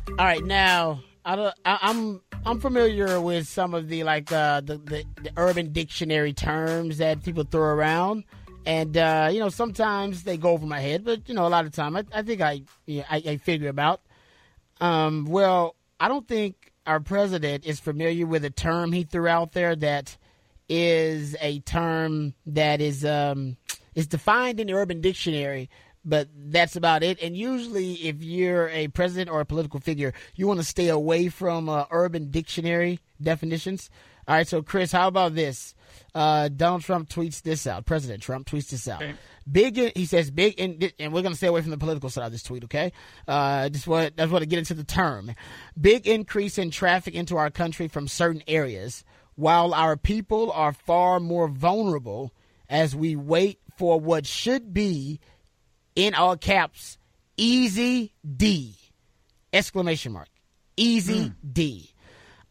All right, now I, am I'm, I'm familiar with some of the like uh, the, the, the urban dictionary terms that people throw around, and uh, you know sometimes they go over my head, but you know a lot of time I, I think I, you know, I I figure them out. Um, well, I don't think our president is familiar with a term he threw out there that is a term that is um, is defined in the Urban Dictionary but that's about it. And usually, if you're a president or a political figure, you want to stay away from uh, urban dictionary definitions. All right, so Chris, how about this? Uh, Donald Trump tweets this out. President Trump tweets this out. Okay. Big, he says big, in, and we're going to stay away from the political side of this tweet. Okay, uh, just what that's what to get into the term. Big increase in traffic into our country from certain areas, while our people are far more vulnerable as we wait for what should be in all caps, Easy D! Exclamation mark. Easy mm. D.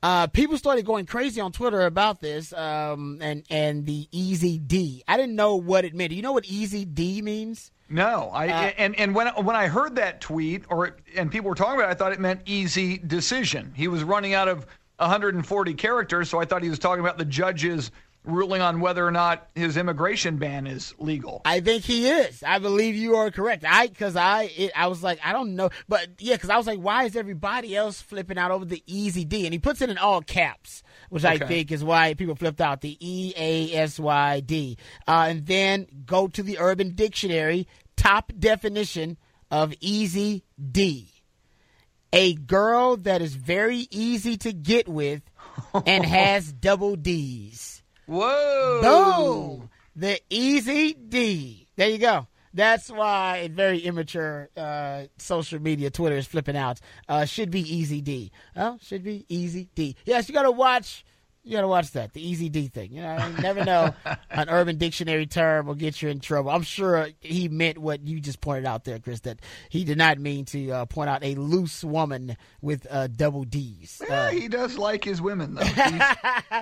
Uh, people started going crazy on Twitter about this um, and and the Easy D. I didn't know what it meant. Do you know what Easy D means? No, I uh, and and when when I heard that tweet or and people were talking about it, I thought it meant easy decision. He was running out of 140 characters, so I thought he was talking about the judge's ruling on whether or not his immigration ban is legal. I think he is. I believe you are correct. I because I it, I was like I don't know, but yeah, because I was like, why is everybody else flipping out over the Easy D? And he puts it in all caps, which I think is why people flipped out the E A S Y D. Uh, and then go to the Urban Dictionary top definition of Easy D. A girl that is very easy to get with and has double D's. Whoa! Boom. The easy D. There you go. That's why a very immature uh, social media Twitter is flipping out. Uh, should be easy D. Oh, should be easy D. Yes, you got to watch. You got to watch that the easy D thing. You know, you never know an Urban Dictionary term will get you in trouble. I'm sure he meant what you just pointed out there, Chris. That he did not mean to uh, point out a loose woman with uh, double D's. Yeah, Uh, he does like his women though. He's,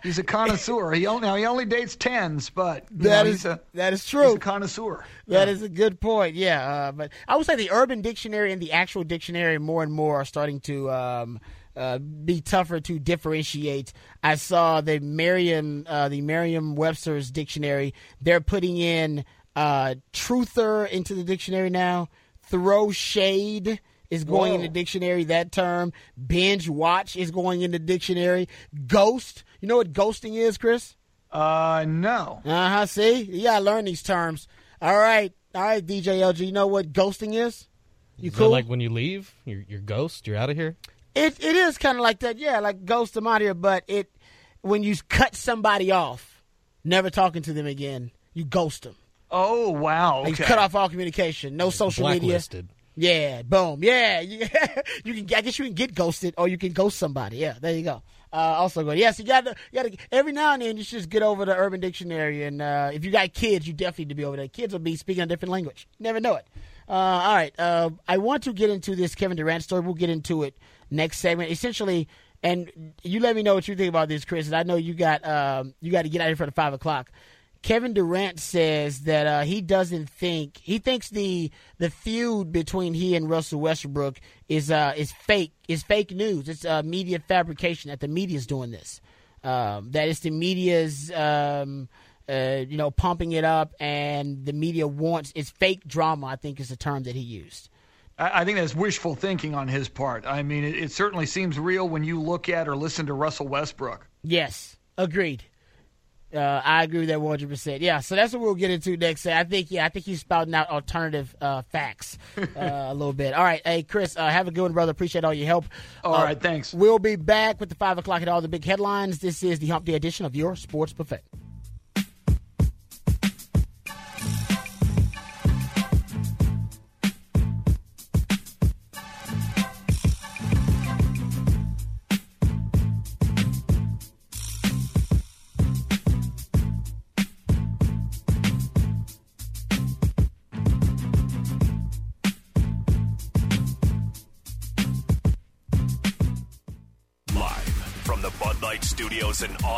he's a connoisseur. He only, now he only dates tens, but that know, is he's a that is he's true. a connoisseur. That is a good point. Yeah, uh, but I would say the Urban Dictionary and the actual dictionary more and more are starting to um, uh, be tougher to differentiate. I saw the Merriam, uh, the Merriam-Webster's dictionary. They're putting in uh, truther into the dictionary now. Throw shade is going in the dictionary. That term. Binge watch is going in the dictionary. Ghost. You know what ghosting is, Chris? Uh, no. Uh huh. See, you gotta learn these terms. All right, all right, DJ LG. You know what ghosting is? You Is that cool? like when you leave, you're, you're ghost, you're out of here? It it is kind of like that. Yeah, like ghost them out here. But it when you cut somebody off, never talking to them again, you ghost them. Oh wow. Like, Okay. You cut off all communication, no social media. Blacklisted. Yeah, boom. Yeah, you, you can. I guess you can get ghosted, or you can ghost somebody. Yeah, there you go. Uh, also good. Yes, you got to. You got to. Every now and then, you should just get over the Urban Dictionary, and uh, if you got kids, you definitely need to be over there. Kids will be speaking a different language. You never know it. Uh, all right. Uh, I want to get into this Kevin Durant story. We'll get into it next segment. Essentially, and you let me know what you think about this, Chris. And I know you got um, you got to get out here for the five o'clock. Kevin Durant says that uh, he doesn't think he thinks the the feud between he and Russell Westbrook is uh, is fake is fake news. It's uh, media fabrication that the media's doing this. Um, that it's the media's um, uh, you know pumping it up, and the media wants it's fake drama. I think is the term that he used. I think that's wishful thinking on his part. I mean, it, it certainly seems real when you look at or listen to Russell Westbrook. Yes, agreed. Uh, I agree with that one hundred percent. Yeah, so that's what we'll get into next. I think, yeah, I think he's spouting out alternative uh, facts uh, a little bit. All right, hey Chris, uh, have a good one, brother. Appreciate all your help. All Uh, right, thanks. We'll be back with the five o'clock at all the big headlines. This is the Hump Day edition of your Sports Buffet.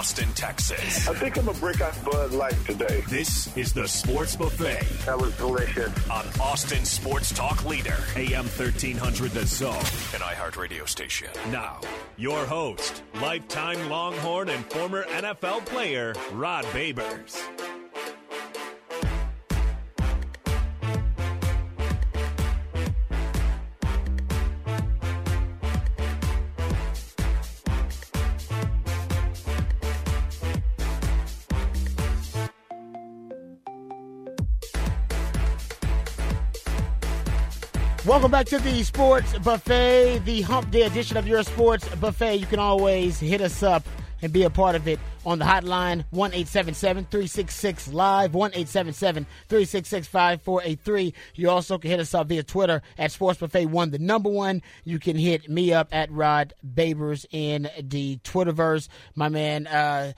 Austin, Texas. I think I'm gonna break out Bud Light today. This is the Sports Buffet That was delicious. on Austin Sports Talk Leader, AM 1300 The Zone, an iHeartRadio station. Now, your host, lifetime Longhorn and former NFL player, Rod Babers. Welcome back to the Sports Buffet, the Hump Day edition of your Sports Buffet. You can always hit us up and be a part of it on the hotline 1 366 live 1 366 5483 you also can hit us up via twitter at sports buffet one the number one. You can hit me up at rod babers in the twitterverse. My man uh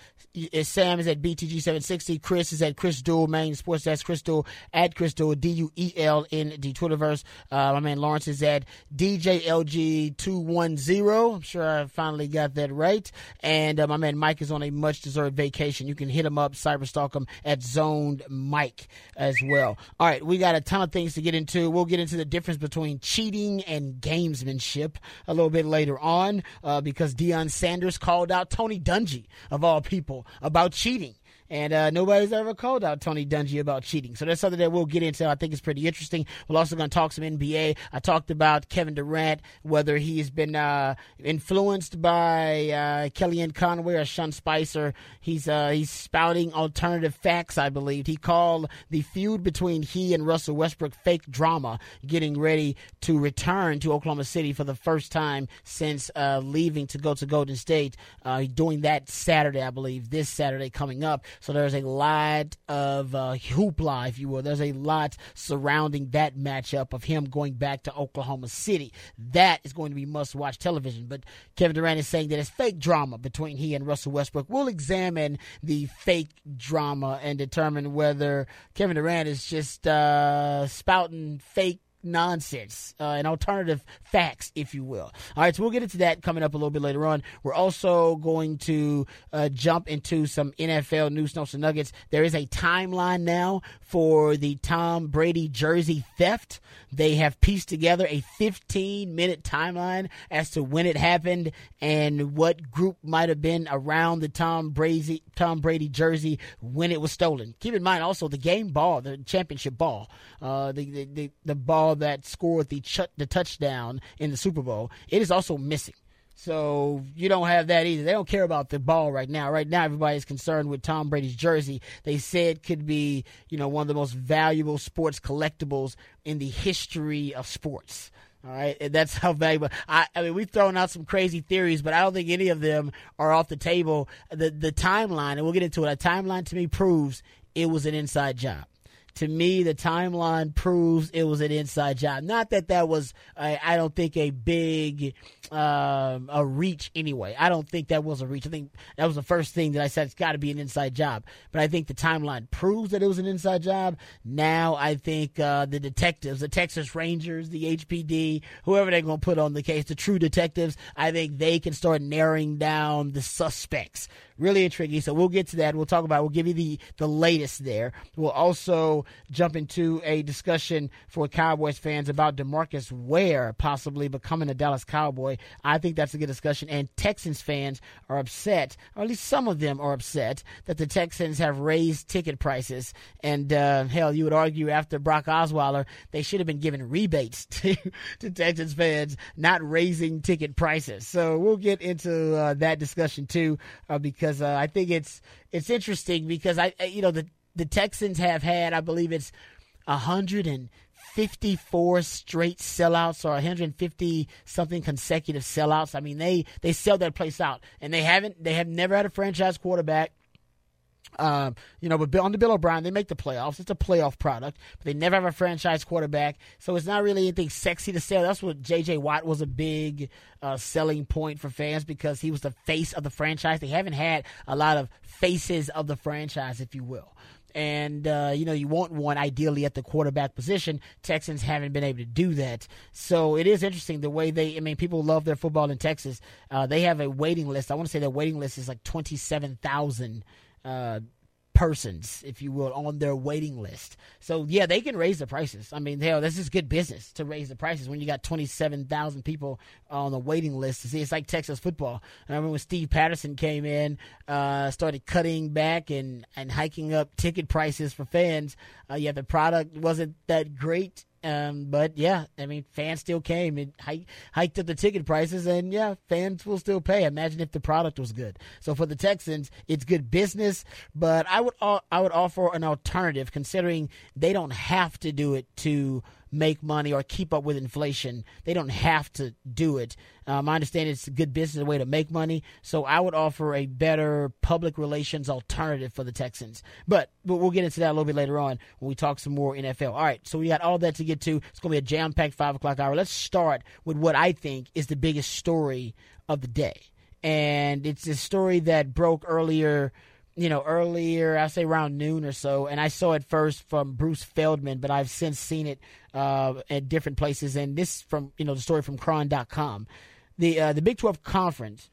Sam is at BTG760. Chris is at Chris Duel. Main Sports That's Chris Duel at Chris Duel. D U E L in the Twitterverse. Uh, my man Lawrence is at DJLG210. I'm sure I finally got that right. And uh, my man Mike is on a much deserved vacation. You can hit him up, cyberstalk him at Zoned Mike as well. All right, we got a ton of things to get into. We'll get into the difference between cheating and gamesmanship a little bit later on uh, because Deion Sanders called out Tony Dungy, of all people, about cheating. And uh, nobody's ever called out Tony Dungy about cheating. So that's something that we'll get into. I think it's pretty interesting. We're also going to talk some NBA. I talked about Kevin Durant, whether he's been uh, influenced by uh, Kellyanne Conway or Sean Spicer. He's uh, he's spouting alternative facts. I believe he called the feud between he and Russell Westbrook fake drama, getting ready to return to Oklahoma City for the first time since uh, leaving to go to Golden State. Uh, doing that Saturday, I believe, this Saturday coming up. So there's a lot of uh, hoopla, if you will. There's a lot surrounding that matchup of him going back to Oklahoma City. That is going to be must watch television. But Kevin Durant is saying that it's fake drama between he and Russell Westbrook. We'll examine the fake drama and determine whether Kevin Durant is just uh, spouting fake nonsense uh, and alternative facts, if you will. All right, so we'll get into that coming up a little bit later on. We're also going to uh, jump into some NFL news, notes, and nuggets. There is a timeline now for the Tom Brady jersey theft. They have pieced together a 15 minute timeline as to when it happened and what group might have been around the Tom Brady Tom Brady jersey when it was stolen. Keep in mind also the game ball, the championship ball, uh, the, the, the the ball that scored the ch- the touchdown in the Super Bowl. It is also missing. So you don't have that either. They don't care about the ball right now. Right now, everybody's concerned with Tom Brady's jersey. They said could be, you know, one of the most valuable sports collectibles in the history of sports. All right, and that's how valuable. I, I mean, we've thrown out some crazy theories, but I don't think any of them are off the table. The the timeline, and we'll get into it. A timeline to me proves it was an inside job to me, the timeline proves it was an inside job. Not that that was, I, I don't think, a big um, a reach anyway. I don't think that was a reach. I think that was the first thing that I said it's got to be an inside job. But I think the timeline proves that it was an inside job. Now I think uh, the detectives, the Texas Rangers, the HPD, whoever they're going to put on the case, the true detectives, I think they can start narrowing down the suspects really intriguing. So we'll get to that. We'll talk about. We'll give you the the latest there. We'll also jump into a discussion for Cowboys fans about Demarcus Ware possibly becoming a Dallas Cowboy. I think that's a good discussion. And Texans fans are upset, or at least some of them are upset that the Texans have raised ticket prices. And uh, hell, you would argue after Brock Osweiler, they should have been given rebates to to Texans fans, not raising ticket prices. So we'll get into uh, that discussion too, uh, because because uh, I think it's it's interesting because I you know the the Texans have had I believe it's hundred and fifty four straight sellouts or 150 something consecutive sellouts. I mean they they sell that place out and they haven't they have never had a franchise quarterback. Um, you know, but the Bill O'Brien, they make the playoffs. It's a playoff product, but they never have a franchise quarterback, so it's not really anything sexy to sell. That's what J.J. Watt was a big uh, selling point for fans because he was the face of the franchise. They haven't had a lot of faces of the franchise, if you will. And uh, you know you want one ideally at the quarterback position. Texans haven't been able to do that, so it is interesting the way they. I mean, people love their football in Texas. Uh, they have a waiting list. I want to say their waiting list is like twenty seven thousand uh, persons, if you will, on their waiting list. So yeah, they can raise the prices. I mean, hell, this is good business to raise the prices when you got twenty seven thousand people on the waiting list. To see, it's like Texas football. I remember when Steve Patterson came in, uh, started cutting back and and hiking up ticket prices for fans. Uh, yeah, the product wasn't that great um, but yeah, I mean, fans still came and hiked, hiked up the ticket prices, and yeah, fans will still pay. Imagine if the product was good. So for the Texans, it's good business, but I would I would offer an alternative, considering they don't have to do it to make money or keep up with inflation. They don't have to do it. Um, I understand it's a good business, way to make money. So I would offer a better public relations alternative for the Texans. But, but we'll get into that a little bit later on when we talk some more NFL. All right, so we got all that to get to. It's going to be a jam packed 5 o'clock hour. Let's start with what I think is the biggest story of the day. And it's a story that broke earlier you know, earlier, I say around noon or so, and I saw it first from Bruce Feldman, but I've since seen it uh, at different places. And this from, you know, the story from Chron.com. The, uh, the Big 12 Conference,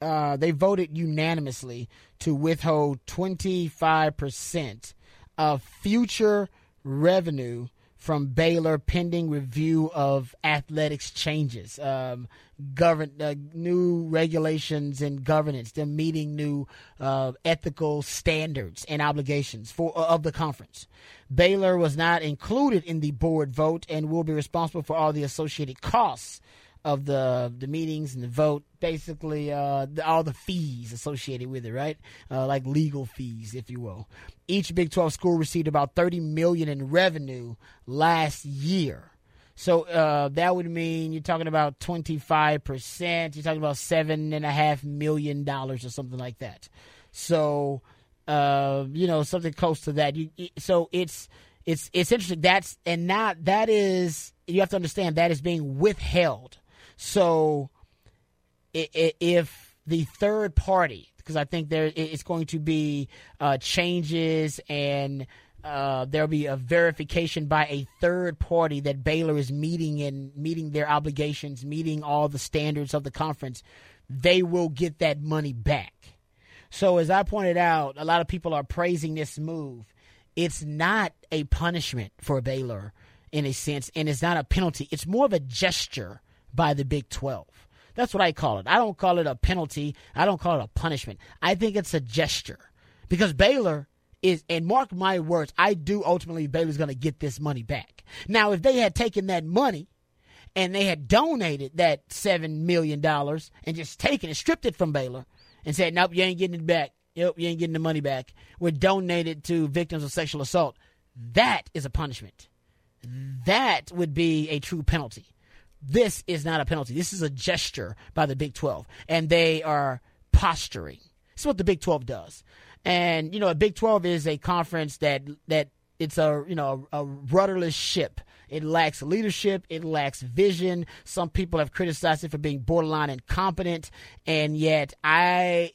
uh, they voted unanimously to withhold 25% of future revenue from Baylor pending review of athletics changes, um, govern uh, new regulations and governance. They're meeting new uh, ethical standards and obligations for uh, of the conference. Baylor was not included in the board vote and will be responsible for all the associated costs of the the meetings and the vote. Basically, uh, the, all the fees associated with it, right? Uh, like legal fees, if you will. Each Big 12 school received about 30 million in revenue last year. So uh, that would mean you're talking about 25 percent. You're talking about seven and a half million dollars or something like that. So uh, you know something close to that. You, so it's it's it's interesting. That's and not that is you have to understand that is being withheld so if the third party, because I think there it's going to be uh, changes and uh, there'll be a verification by a third party that Baylor is meeting and meeting their obligations, meeting all the standards of the conference, they will get that money back. So, as I pointed out, a lot of people are praising this move. It's not a punishment for Baylor in a sense, and it's not a penalty. It's more of a gesture by the Big 12. That's what I call it. I don't call it a penalty. I don't call it a punishment. I think it's a gesture because Baylor is, and mark my words, I do ultimately Baylor's going to get this money back. Now, if they had taken that money and they had donated that $7 million and just taken it, stripped it from Baylor and said, nope, you ain't getting it back. Nope, you ain't getting the money back. We're donated to victims of sexual assault. That is a punishment. That would be a true penalty. This is not a penalty. This is a gesture by the Big 12, and they are posturing. This is what the Big 12 does. And you know, Big 12 is a conference that that it's a you know a, a rudderless ship. It lacks leadership. It lacks vision. Some people have criticized it for being borderline incompetent, and yet I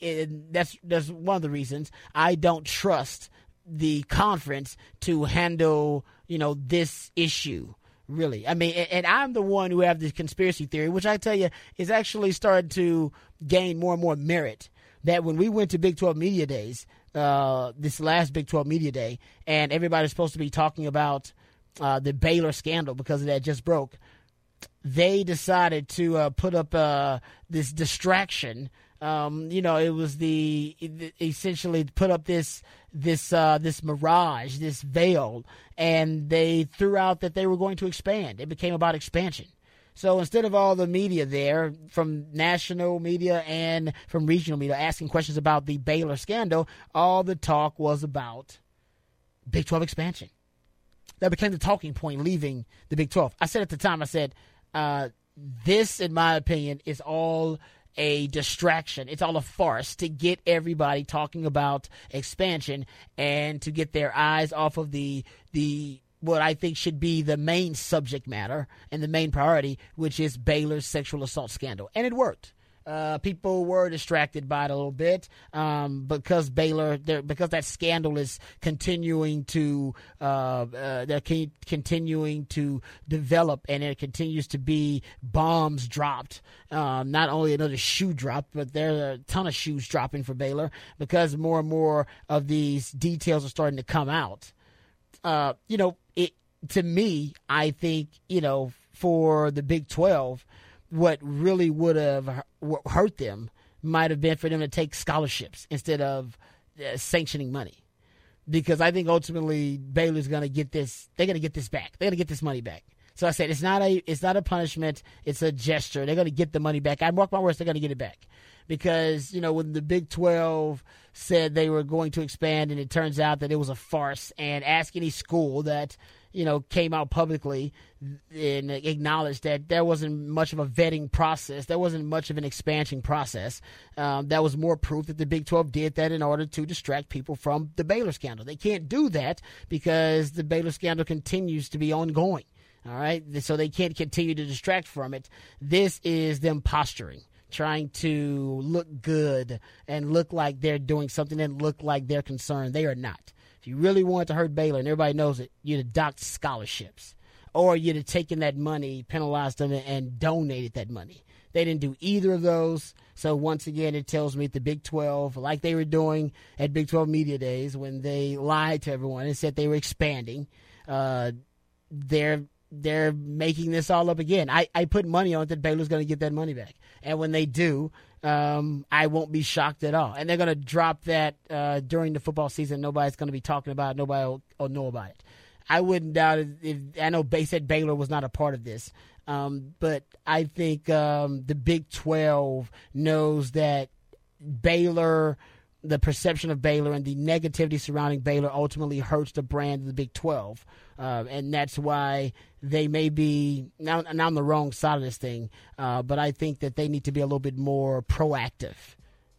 that's that's one of the reasons I don't trust the conference to handle you know this issue really. I mean, and I'm the one who have this conspiracy theory, which I tell you is actually starting to gain more and more merit. That when we went to Big 12 Media Days, uh, this last Big 12 Media Day, and everybody's supposed to be talking about uh, the Baylor scandal because that just broke, they decided to uh, put up uh, this distraction um, you know, it was the essentially put up this this uh, this mirage, this veil, and they threw out that they were going to expand. It became about expansion. So instead of all the media there, from national media and from regional media, asking questions about the Baylor scandal, all the talk was about Big 12 expansion. That became the talking point leaving the Big 12. I said at the time, I said, uh, this, in my opinion, is all a distraction. It's all a farce to get everybody talking about expansion and to get their eyes off of the the what I think should be the main subject matter and the main priority, which is Baylor's sexual assault scandal. And it worked. Uh, people were distracted by it a little bit um, because Baylor, because that scandal is continuing to, uh, uh, they're continuing to develop, and it continues to be bombs dropped. Um, not only another shoe dropped, but there are a ton of shoes dropping for Baylor because more and more of these details are starting to come out. Uh, you know, to me, I think you know for the Big Twelve what really would have hurt them might have been for them to take scholarships instead of uh, sanctioning money. Because I think ultimately Baylor's going to get this. They're going to get this back. They're going to get this money back. So I said it's not a it's not a punishment. It's a gesture. They're going to get the money back. I mark my words. They're going to get it back because you know when the Big Twelve said they were going to expand, and it turns out that it was a farce. And ask any school that you know, came out publicly and acknowledged that there wasn't much of a vetting process. There wasn't much of an expansion process. Um, that was more proof that the Big 12 did that in order to distract people from the Baylor scandal. They can't do that because the Baylor scandal continues to be ongoing. All right. So they can't continue to distract from it. This is them posturing trying to look good and look like they're doing something and look like they're concerned. They are not. You really wanted to hurt Baylor, and everybody knows it, you'd have docked scholarships. Or you'd have taken that money, penalized them, and donated that money. They didn't do either of those. So once again, it tells me the Big 12, like they were doing at Big 12 Media Days when they lied to everyone and said they were expanding, uh, they're they're making this all up again. I, I put money on it that Baylor's going to get that money back, and when they do, um, I won't be shocked at all. And they're going to drop that uh, during the football season. Nobody's going to be talking about it. Nobody will, will, know about it. I wouldn't doubt it. If I know they said Baylor was not a part of this, um, but I think um, the Big Twelve knows that Baylor the perception of Baylor and the negativity surrounding Baylor ultimately hurts the brand of the Big 12. Uh, and that's why they may be now, now on the wrong side of this thing. Uh, but I think that they need to be a little bit more proactive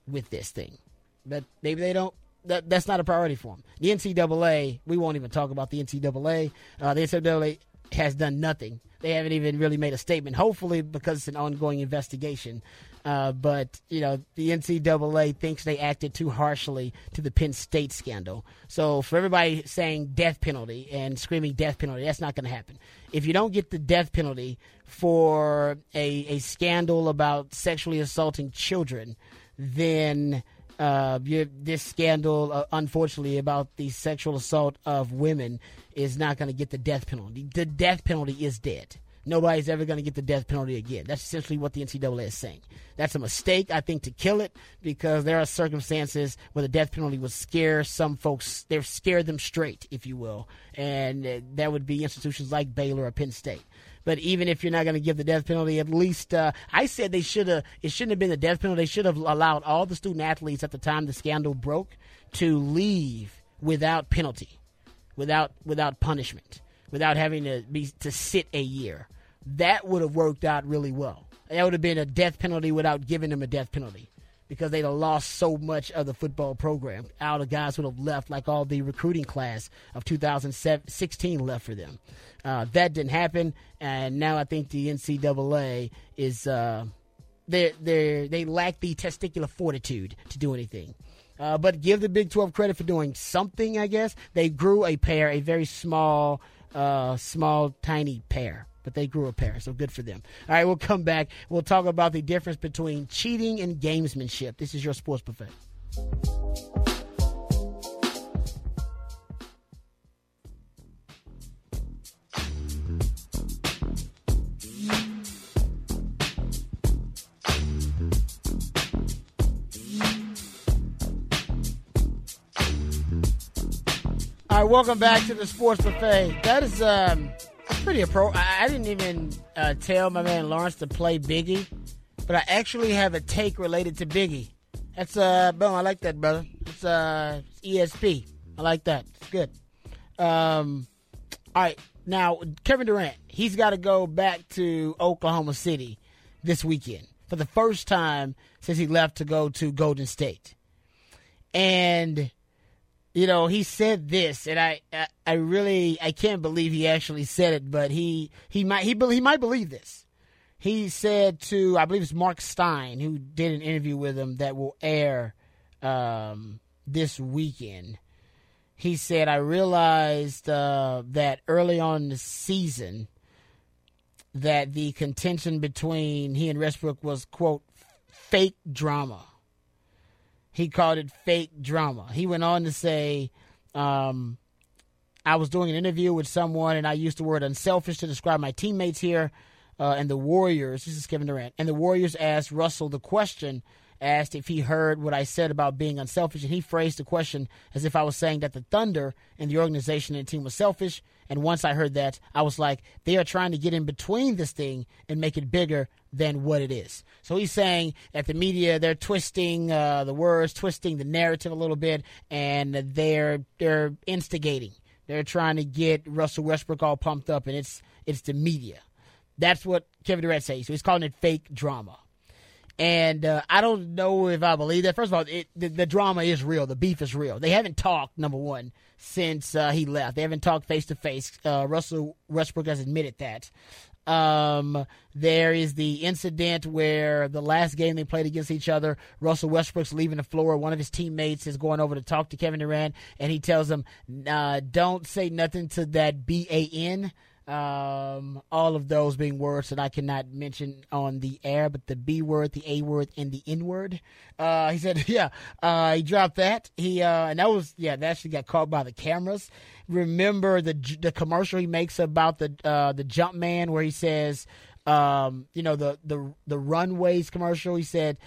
with this thing. But maybe they don't. That, that's not a priority for them. The NCAA, we won't even talk about the NCAA. Uh, the NCAA has done nothing. They haven't even really made a statement. Hopefully, because it's an ongoing investigation, uh, but you know the NCAA thinks they acted too harshly to the Penn State scandal. So for everybody saying death penalty and screaming death penalty, that's not going to happen. If you don't get the death penalty for a a scandal about sexually assaulting children, then uh, this scandal, uh, unfortunately, about the sexual assault of women is not going to get the death penalty. The death penalty is dead nobody's ever going to get the death penalty again. That's essentially what the NCAA is saying. That's a mistake, I think, to kill it because there are circumstances where the death penalty would scare some folks. They've scared them straight, if you will, and uh, that would be institutions like Baylor or Penn State. But even if you're not going to give the death penalty, at least uh, I said they should have. It shouldn't have been the death penalty. They should have allowed all the student athletes at the time the scandal broke to leave without penalty, without without punishment, without having to be to sit a year that would have worked out really well. That would have been a death penalty without giving them a death penalty because they'd have lost so much of the football program. All the guys would have left, like all the recruiting class of 2016 left for them. Uh, that didn't happen, and now I think the NCAA is uh, they they they lack the testicular fortitude to do anything. Uh, but give the Big 12 credit for doing something. I guess they grew a pair, a very small, uh, small, tiny pair but they grew a pair, so good for them. All right, we'll come back. We'll talk about the difference between cheating and gamesmanship. This is your sports buffet. All right, welcome back to the Sports Buffet. That is um, pretty appro. I, didn't even uh, tell my man Lawrence to play Biggie, but I actually have a take related to Biggie. That's uh, boom. I like that, brother. It's uh, ESP. I like that. It's good. Um, all right. Now Kevin Durant, he's got to go back to Oklahoma City this weekend for the first time since he left to go to Golden State, and you know, he said this, and I, I, I, really, I can't believe he actually said it, but he, he might, he, he might believe this. He said to, I believe it's Marc Stein, who did an interview with him that will air um, this weekend. He said, I realized uh, that early on the season that the contention between he and Westbrook was, quote, fake drama he called it fake drama. He went on to say, um, I was doing an interview with someone and I used the word unselfish to describe my teammates here uh, and the Warriors. This is Kevin Durant. And the Warriors asked Russell the question, asked if he heard what I said about being unselfish. And he phrased the question as if I was saying that the Thunder and the organization and the team was selfish. And once I heard that, I was like, they are trying to get in between this thing and make it bigger than what it is. So he's saying that the media they're twisting uh, the words, twisting the narrative a little bit, and they're they're instigating. They're trying to get Russell Westbrook all pumped up, and it's it's the media. That's what Kevin Durant says. So he's calling it fake drama. And uh, I don't know if I believe that. First of all, it, the, the, drama is real. The beef is real. They haven't talked, number one, since uh, he left. They haven't talked face to face. Russell Westbrook has admitted that. Um, there is the incident where the last game they played against each other, Russell Westbrook's leaving the floor. One of his teammates is going over to talk to Kevin Durant, and he tells him, uh, "Don't say nothing to that B A N." Um, all of those being words that I cannot mention on the air, but the B word, the A word, and the N word. Uh, he said, yeah, uh, he dropped that. He, uh, and that was, yeah, that actually got caught by the cameras. Remember the, the commercial he makes about the, uh, the Jumpman where he says, um, you know, the, the, the runways commercial. He said,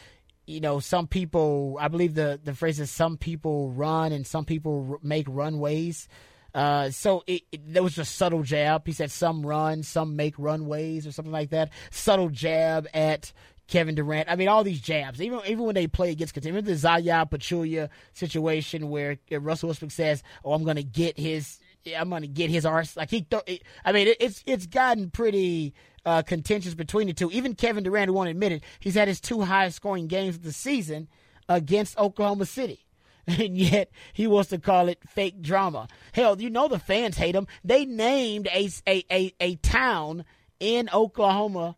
you know, some people, I believe the, the phrase is some people run and some people make runways. Uh, so it, it, there was a subtle jab. He said some run, some make runways or something like that. Subtle jab at Kevin Durant. I mean, all these jabs. Even even when they play against contenders, the Zaza Pachulia situation where Russell Westbrook says, "Oh, I'm going to get his, I'm to get his arse." Like he, th- I mean, it, it's it's gotten pretty uh, contentious between the two. Even Kevin Durant, who won't admit it, he's had his two highest scoring games of the season against Oklahoma City and yet he wants to call it fake drama. Hell, you know the fans hate him. They named a a a, a town in Oklahoma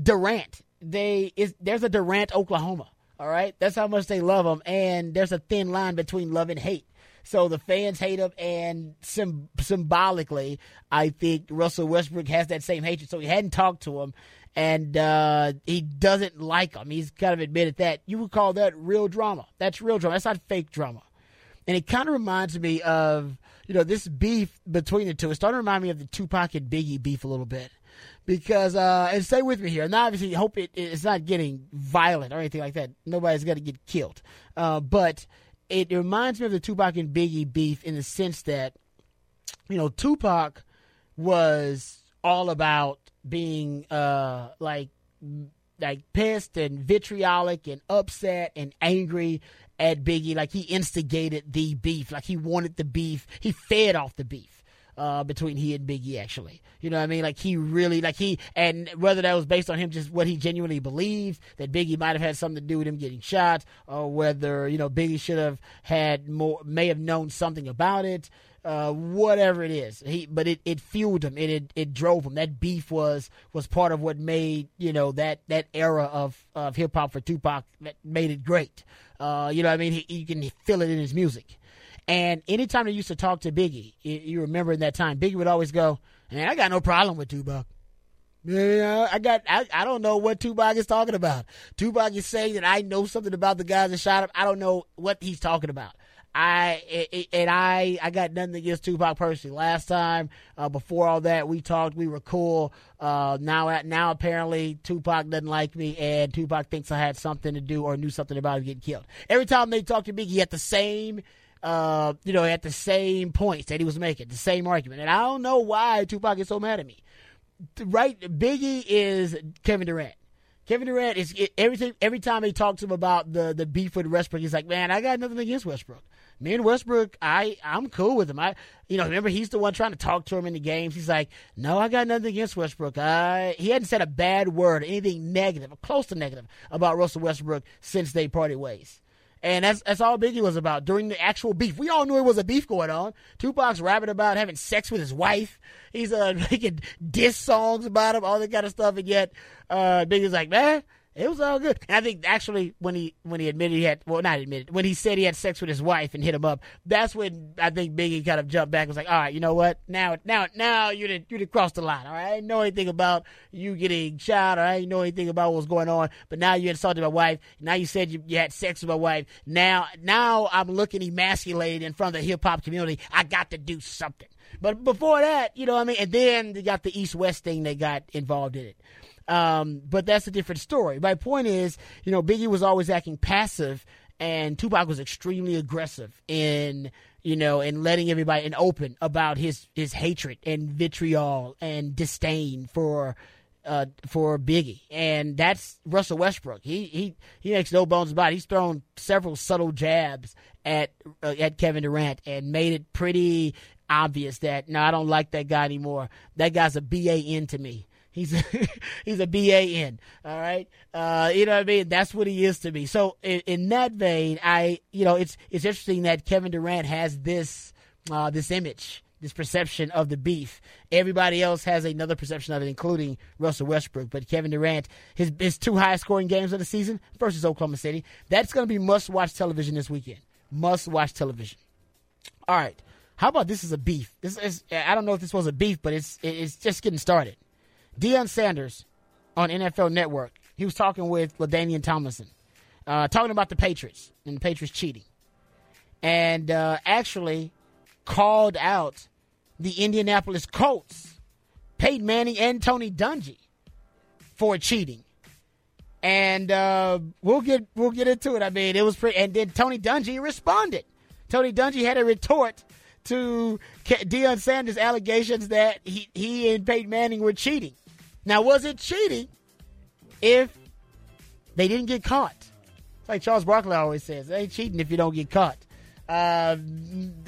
Durant. They is there's a Durant, Oklahoma. All right, that's how much they love him, and there's a thin line between love and hate. So the fans hate him, and sim- symbolically, I think Russell Westbrook has that same hatred. So he hadn't talked to him, and uh, he doesn't like him. He's kind of admitted that. You would call that real drama. That's real drama. That's not fake drama. And it kind of reminds me of, you know, this beef between the two. It's starting to remind me of the Tupac and Biggie beef a little bit. Because, uh, and stay with me here. And obviously, hope it, it's not getting violent or anything like that. Nobody's going to get killed. Uh, but it reminds me of the Tupac and Biggie beef in the sense that, you know, Tupac was all about being uh like like pissed and vitriolic and upset and angry at Biggie. Like he instigated the beef. Like he wanted the beef. He fed off the beef. Uh, between he and Biggie, actually, you know what I mean? Like he really, like he, and whether that was based on him just what he genuinely believed that Biggie might have had something to do with him getting shot, or whether you know Biggie should have had more, may have known something about it, uh, whatever it is. He, but it, it fueled him. It, it it drove him. That beef was was part of what made you know that that era of of hip hop for Tupac that made it great. Uh, you know, I mean, he, you can feel it in his music. And anytime they used to talk to Biggie, you, you remember in that time, Biggie would always go, "Man, I got no problem with Tupac." Yeah, I got. I, I don't know what Tupac is talking about. Tupac is saying that I know something about the guys that shot him. I don't know what he's talking about. I and I I got nothing against Tupac personally. Last time, uh, before all that, we talked. We were cool. Uh, now now apparently Tupac doesn't like me, and Tupac thinks I had something to do or knew something about him getting killed. Every time they talk to Biggie, he had the same. Uh, you know, at the same points that he was making, the same argument, and I don't know why Tupac is so mad at me. Right, Biggie is Kevin Durant. Kevin Durant is everything. Every time he talks to him about the the beef with Westbrook, he's like, "Man, I got nothing against Westbrook me and Westbrook, I I'm cool with him. I you know remember he's the one trying to talk to him in the games. He's like, no, I got nothing against Westbrook. I he hadn't said a bad word, anything negative, or close to negative about Russell Westbrook since they parted ways. And that's that's all Biggie was about during the actual beef. We all knew it was a beef going on. Tupac's rapping about having sex with his wife. He's uh, making diss songs about him, all that kind of stuff. And yet, uh, Biggie's like, man, it was all good. And I think actually when he when he admitted he had well not admitted when he said he had sex with his wife and hit him up, that's when I think Biggie kind of jumped back and was like, all right, you know what? Now now now you did you did cross the line. All right, I didn't know anything about you getting shot or I didn't know anything about what was going on. But now you insulted my wife. Now you said you, you had sex with my wife. Now now I'm looking emasculated in front of the hip hop community. I got to do something. But before that, you know what I mean? And then they got the East West thing they got involved in it. Um, but that's a different story. My point is, you know, Biggie was always acting passive, and Tupac was extremely aggressive in, you know, and letting everybody and open about his his hatred and vitriol and disdain for. Uh, for Biggie, and that's Russell Westbrook. He he he makes no bones about it. He's thrown several subtle jabs at uh, at Kevin Durant and made it pretty obvious that no, I don't like that guy anymore. That guy's a BAN to me. He's a, he's a BAN. All right. Uh, you know what I mean? That's what he is to me. So in, in, that vein, I, you know, it's, it's interesting that Kevin Durant has this, uh, this image, this perception of the beef. Everybody else has another perception of it, including Russell Westbrook. But Kevin Durant, his, his two highest scoring games of the season versus Oklahoma City. That's going to be must watch television this weekend. Must watch television. All right. How about this is a beef? This is I don't know if this was a beef, but it's it's just getting started. Deion Sanders on NFL Network. He was talking with LaDainian Tomlinson, uh, talking about the Patriots and the Patriots cheating, and uh, actually called out the Indianapolis Colts, Peyton Manning and Tony Dungy for cheating. And uh, we'll get we'll get into it. I mean, it was pretty. And then Tony Dungy responded. Tony Dungy had a retort to Deion Sanders' allegations that he, he and Peyton Manning were cheating. Now, was it cheating if they didn't get caught? It's like Charles Barkley always says, "They ain't cheating if you don't get caught." Uh,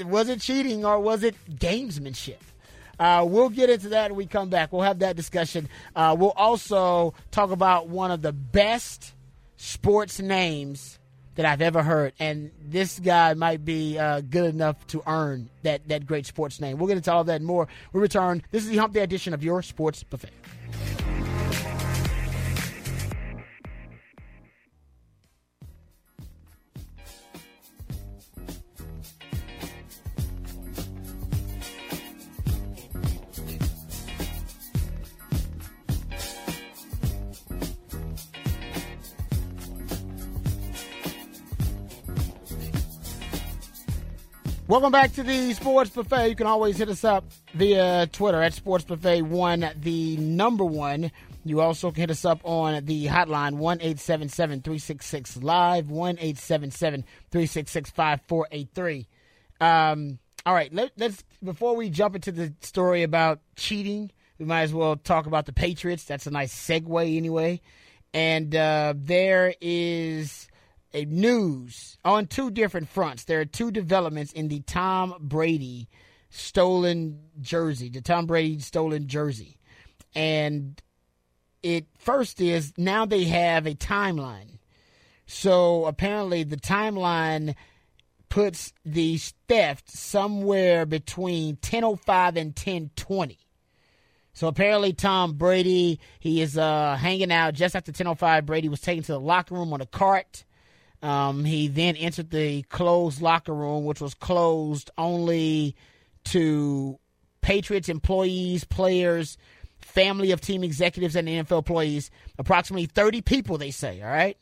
was it cheating or was it gamesmanship? Uh, we'll get into that when we come back. We'll have that discussion. Uh, we'll also talk about one of the best sports names that I've ever heard, and this guy might be uh, good enough to earn that that great sports name. We'll get into all that and more. We return. This is the Hump Day edition of your Sports Buffet. Welcome back to the Sports Buffet. You can always hit us up via Twitter at Sports Buffet One, the number one. You also can hit us up on the hotline one eight seven seven three six six live one eight seven seven three six six five four eight three. Um, all right, let, let's before we jump into the story about cheating, we might as well talk about the Patriots. That's a nice segue, anyway. And uh, there is a news on two different fronts. There are two developments in the Tom Brady stolen jersey, the Tom Brady stolen jersey. And it first is now they have a timeline. So apparently the timeline puts the theft somewhere between 1005 and 1020. So apparently Tom Brady, he is uh, hanging out just after 1005. Brady was taken to the locker room on a cart um, he then entered the closed locker room, which was closed only to Patriots employees, players, family of team executives, and NFL employees. Approximately 30 people, they say, all right?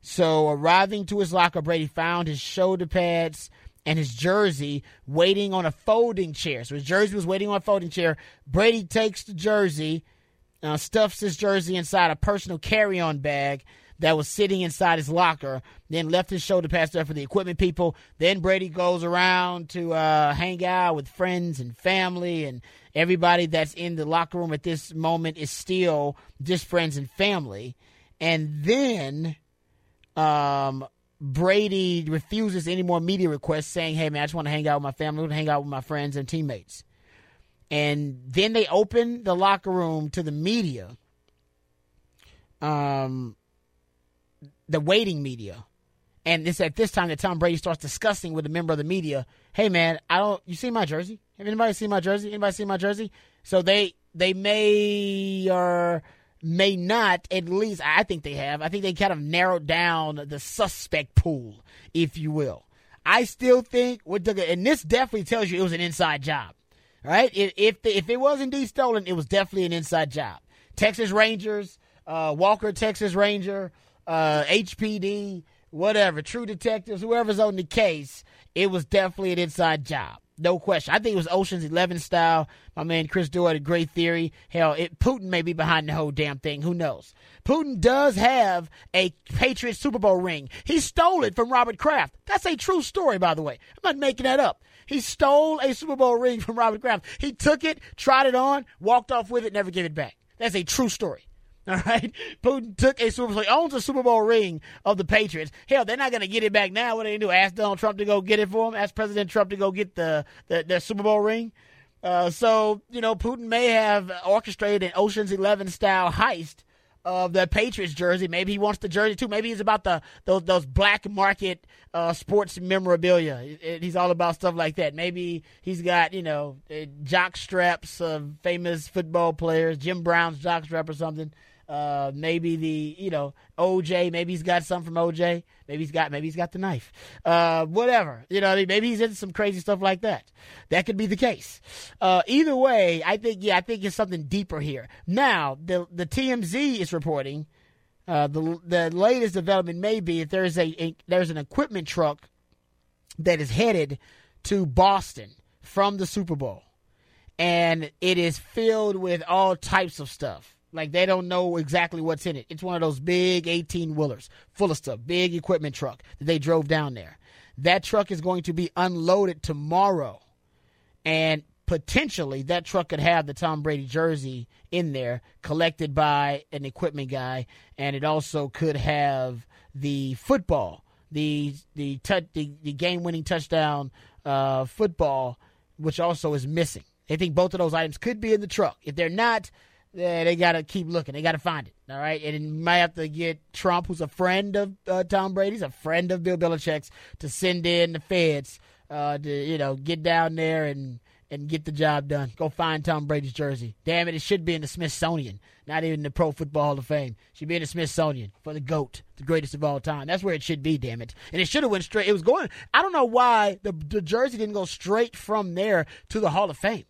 So, arriving to his locker, Brady found his shoulder pads and his jersey waiting on a folding chair. So, his jersey was waiting on a folding chair. Brady takes the jersey, uh, stuffs his jersey inside a personal carry on bag that was sitting inside his locker, then left his shoulder pass there for the equipment people. Then Brady goes around to uh, hang out with friends and family, and everybody that's in the locker room at this moment is still just friends and family. And then um, Brady refuses any more media requests, saying, "Hey man, I just want to hang out with my family, I want to hang out with my friends and teammates." And then they open the locker room to the media. Um, the waiting media. And it's at this time that Tom Brady starts discussing with a member of the media, "Hey man, I don't you see my jersey? Have anybody seen my jersey? Anybody seen my jersey?" So they they may or may not at least I think they have. I think they kind of narrowed down the suspect pool, if you will. I still think what and this definitely tells you it was an inside job. Right? If if, the, if it was indeed stolen, it was definitely an inside job. Texas Rangers, uh, Walker, Texas Ranger, uh, HPD, whatever, True Detectives, whoever's on the case, it was definitely an inside job. No question. I think it was Ocean's Eleven style. My man Chris Doyle had a great theory. Hell, it, Putin may be behind the whole damn thing. Who knows? Putin does have a Patriots Super Bowl ring. He stole it from Robert Kraft. That's a true story, by the way. I'm not making that up. He stole a Super Bowl ring from Robert Kraft. He took it, tried it on, walked off with it, never gave it back. That's a true story. All right, Putin took a Super Bowl, owns a Super Bowl ring of the Patriots. Hell, they're not going to get it back now. What are they do? Ask Donald Trump to go get it for him. Ask President Trump to go get the the, the Super Bowl ring. Uh, so you know, Putin may have orchestrated an Ocean's Eleven style heist of the Patriots jersey. Maybe he wants the jersey too. Maybe he's about the those, those black market uh, sports memorabilia. He's all about stuff like that. Maybe he's got you know jock straps of famous football players, Jim Brown's jock strap or something. Uh, maybe the you know OJ. Maybe he's got something from OJ. Maybe he's got maybe he's got the knife. Uh, whatever. You know, I mean, maybe he's into some crazy stuff like that. That could be the case. Uh, either way, I think yeah, I think it's something deeper here. Now the the TMZ is reporting. Uh, the the latest development may be that there's a, a there's an equipment truck that is headed to Boston from the Super Bowl, and it is filled with all types of stuff. Like they don't know exactly what's in it. It's one of those big 18 wheelers full of stuff, big equipment truck that they drove down there. That truck is going to be unloaded tomorrow. And potentially that truck could have the Tom Brady jersey in there collected by an equipment guy and it also could have the football, the the the, the game winning touchdown uh, football which also is missing. They think both of those items could be in the truck. If they're not, yeah, they got to keep looking. They got to find it. All right. And it might have to get Trump, who's a friend of uh, Tom Brady's, a friend of Bill Belichick's, to send in the feds uh, to, you know, get down there and, and get the job done. Go find Tom Brady's jersey. Damn it, it should be in the Smithsonian, not even the Pro Football Hall of Fame. It should be in the Smithsonian for the GOAT, the greatest of all time. That's where it should be, damn it. And it should have went straight. It was going, I don't know why the, the jersey didn't go straight from there to the Hall of Fame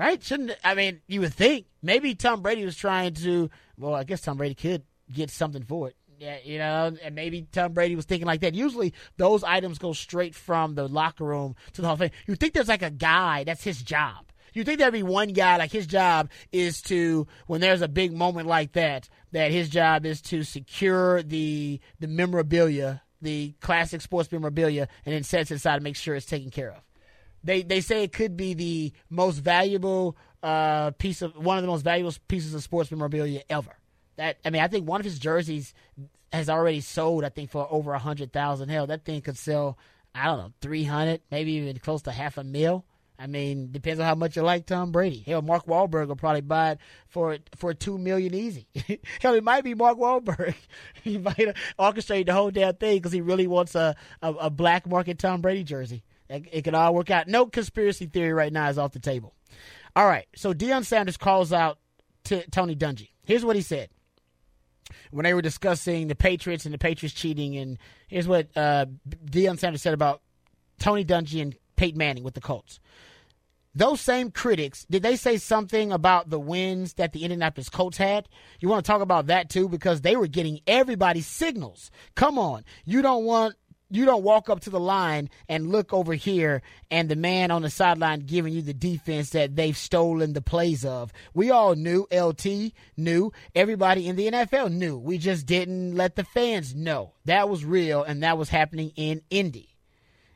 right? Shouldn't I mean you would think maybe Tom Brady was trying to. Well, I guess Tom Brady could get something for it. Yeah, you know, and maybe Tom Brady was thinking like that. Usually, those items go straight from the locker room to the Hall of Fame. You think there's like a guy that's his job. You think there'd be one guy like his job is to when there's a big moment like that that his job is to secure the the memorabilia, the classic sports memorabilia, and then sets it aside to make sure it's taken care of. They they say it could be the most valuable uh, piece of one of the most valuable pieces of sports memorabilia ever. That I mean, I think one of his jerseys has already sold. I think for over a hundred thousand. Hell, that thing could sell. I don't know, three hundred, maybe even close to half a mil. I mean, depends on how much you like Tom Brady. Hell, Mark Wahlberg will probably buy it for for two million easy. Hell, it might be Mark Wahlberg. he might orchestrate the whole damn thing because he really wants a, a, a black market Tom Brady jersey. It, it could all work out. No conspiracy theory right now is off the table. All right. So Deion Sanders calls out to Tony Dungy. Here's what he said when they were discussing the Patriots and the Patriots cheating. And here's what uh, Deion Sanders said about Tony Dungy and Peyton Manning with the Colts. Those same critics, did they say something about the wins that the Indianapolis Colts had? You want to talk about that too? Because they were getting everybody's signals. Come on. You don't want you don't walk up to the line and look over here and the man on the sideline giving you the defense that they've stolen the plays of. We all knew, LT knew, everybody in the NFL knew. We just didn't let the fans know. That was real and that was happening in Indy.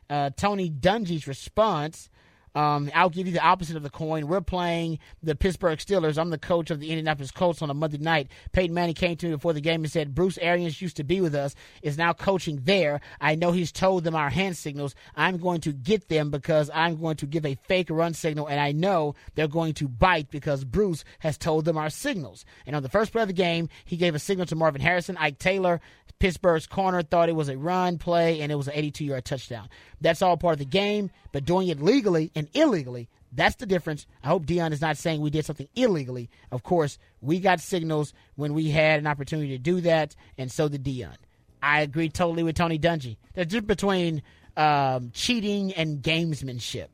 Uh, Tony Dungy's response um, I'll give you the opposite of the coin. We're playing the Pittsburgh Steelers. I'm the coach of the Indianapolis Colts on a Monday night. Peyton Manning came to me before the game and said, Bruce Arians used to be with us, is now coaching there. I know he's told them our hand signals. I'm going to get them because I'm going to give a fake run signal, and I know they're going to bite because Bruce has told them our signals. And on the first play of the game, he gave a signal to Marvin Harrison. Ike Taylor, Pittsburgh's corner, thought it was a run play, and it was an 82 yard touchdown. That's all part of the game, but doing it legally and illegally, that's the difference. I hope Deion is not saying we did something illegally. Of course, we got signals when we had an opportunity to do that, and so did Deion. I agree totally with Tony Dungy. The difference between um, cheating and gamesmanship.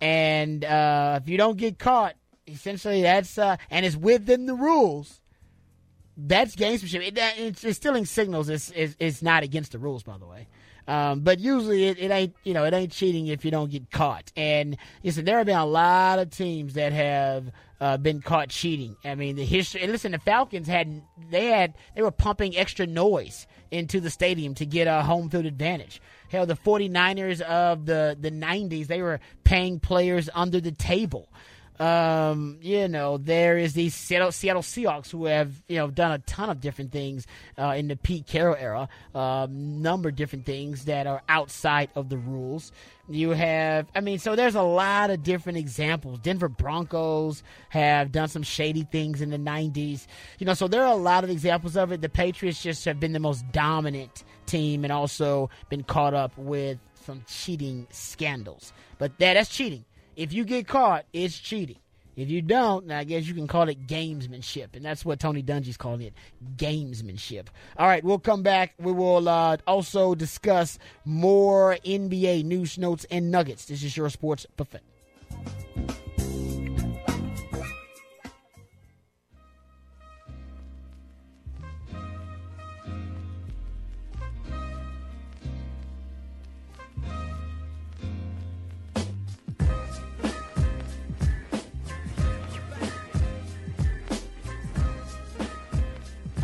And uh, if you don't get caught, essentially that's, uh, and it's within the rules, that's gamesmanship. It, it's, it's stealing signals. It's not against the rules, by the way. Um, but usually it, it, ain't you know it ain't cheating if you don't get caught. And listen, there have been a lot of teams that have uh, been caught cheating. I mean the history. Listen, the Falcons had they had they were pumping extra noise into the stadium to get a home field advantage. Hell, the 49ers of the the 90s they were paying players under the table. Um, you know, there is these Seattle, Seattle, Seahawks who have, you know, done a ton of different things uh, in the Pete Carroll era, um, number of different things that are outside of the rules. You have, I mean, so there's a lot of different examples. Denver Broncos have done some shady things in the 90s. You know, so there are a lot of examples of it. The Patriots just have been the most dominant team and also been caught up with some cheating scandals. But that, that's cheating. If you get caught, it's cheating. If you don't, I guess you can call it gamesmanship, and that's what Tony Dungy's calling it, gamesmanship. All right, we'll come back. We will uh, also discuss more NBA news, notes, and nuggets. This is your sports buffet.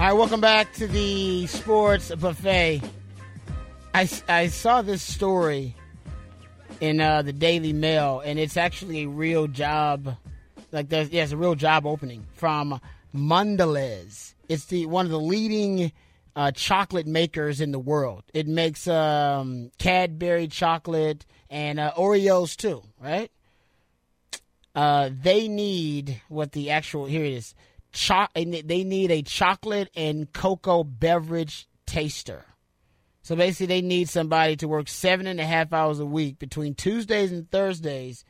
All right, welcome back to the sports buffet. I, I saw this story in uh, the Daily Mail, and it's actually a real job. Like there's yeah, a real job opening from Mondelez. It's the one of the leading uh, chocolate makers in the world. It makes um, Cadbury chocolate and uh, Oreos too, right? Uh, they need what the actual here it is cho- they need a chocolate and cocoa beverage taster. So basically, they need somebody to work seven and a half hours a week between Tuesdays and Thursdays,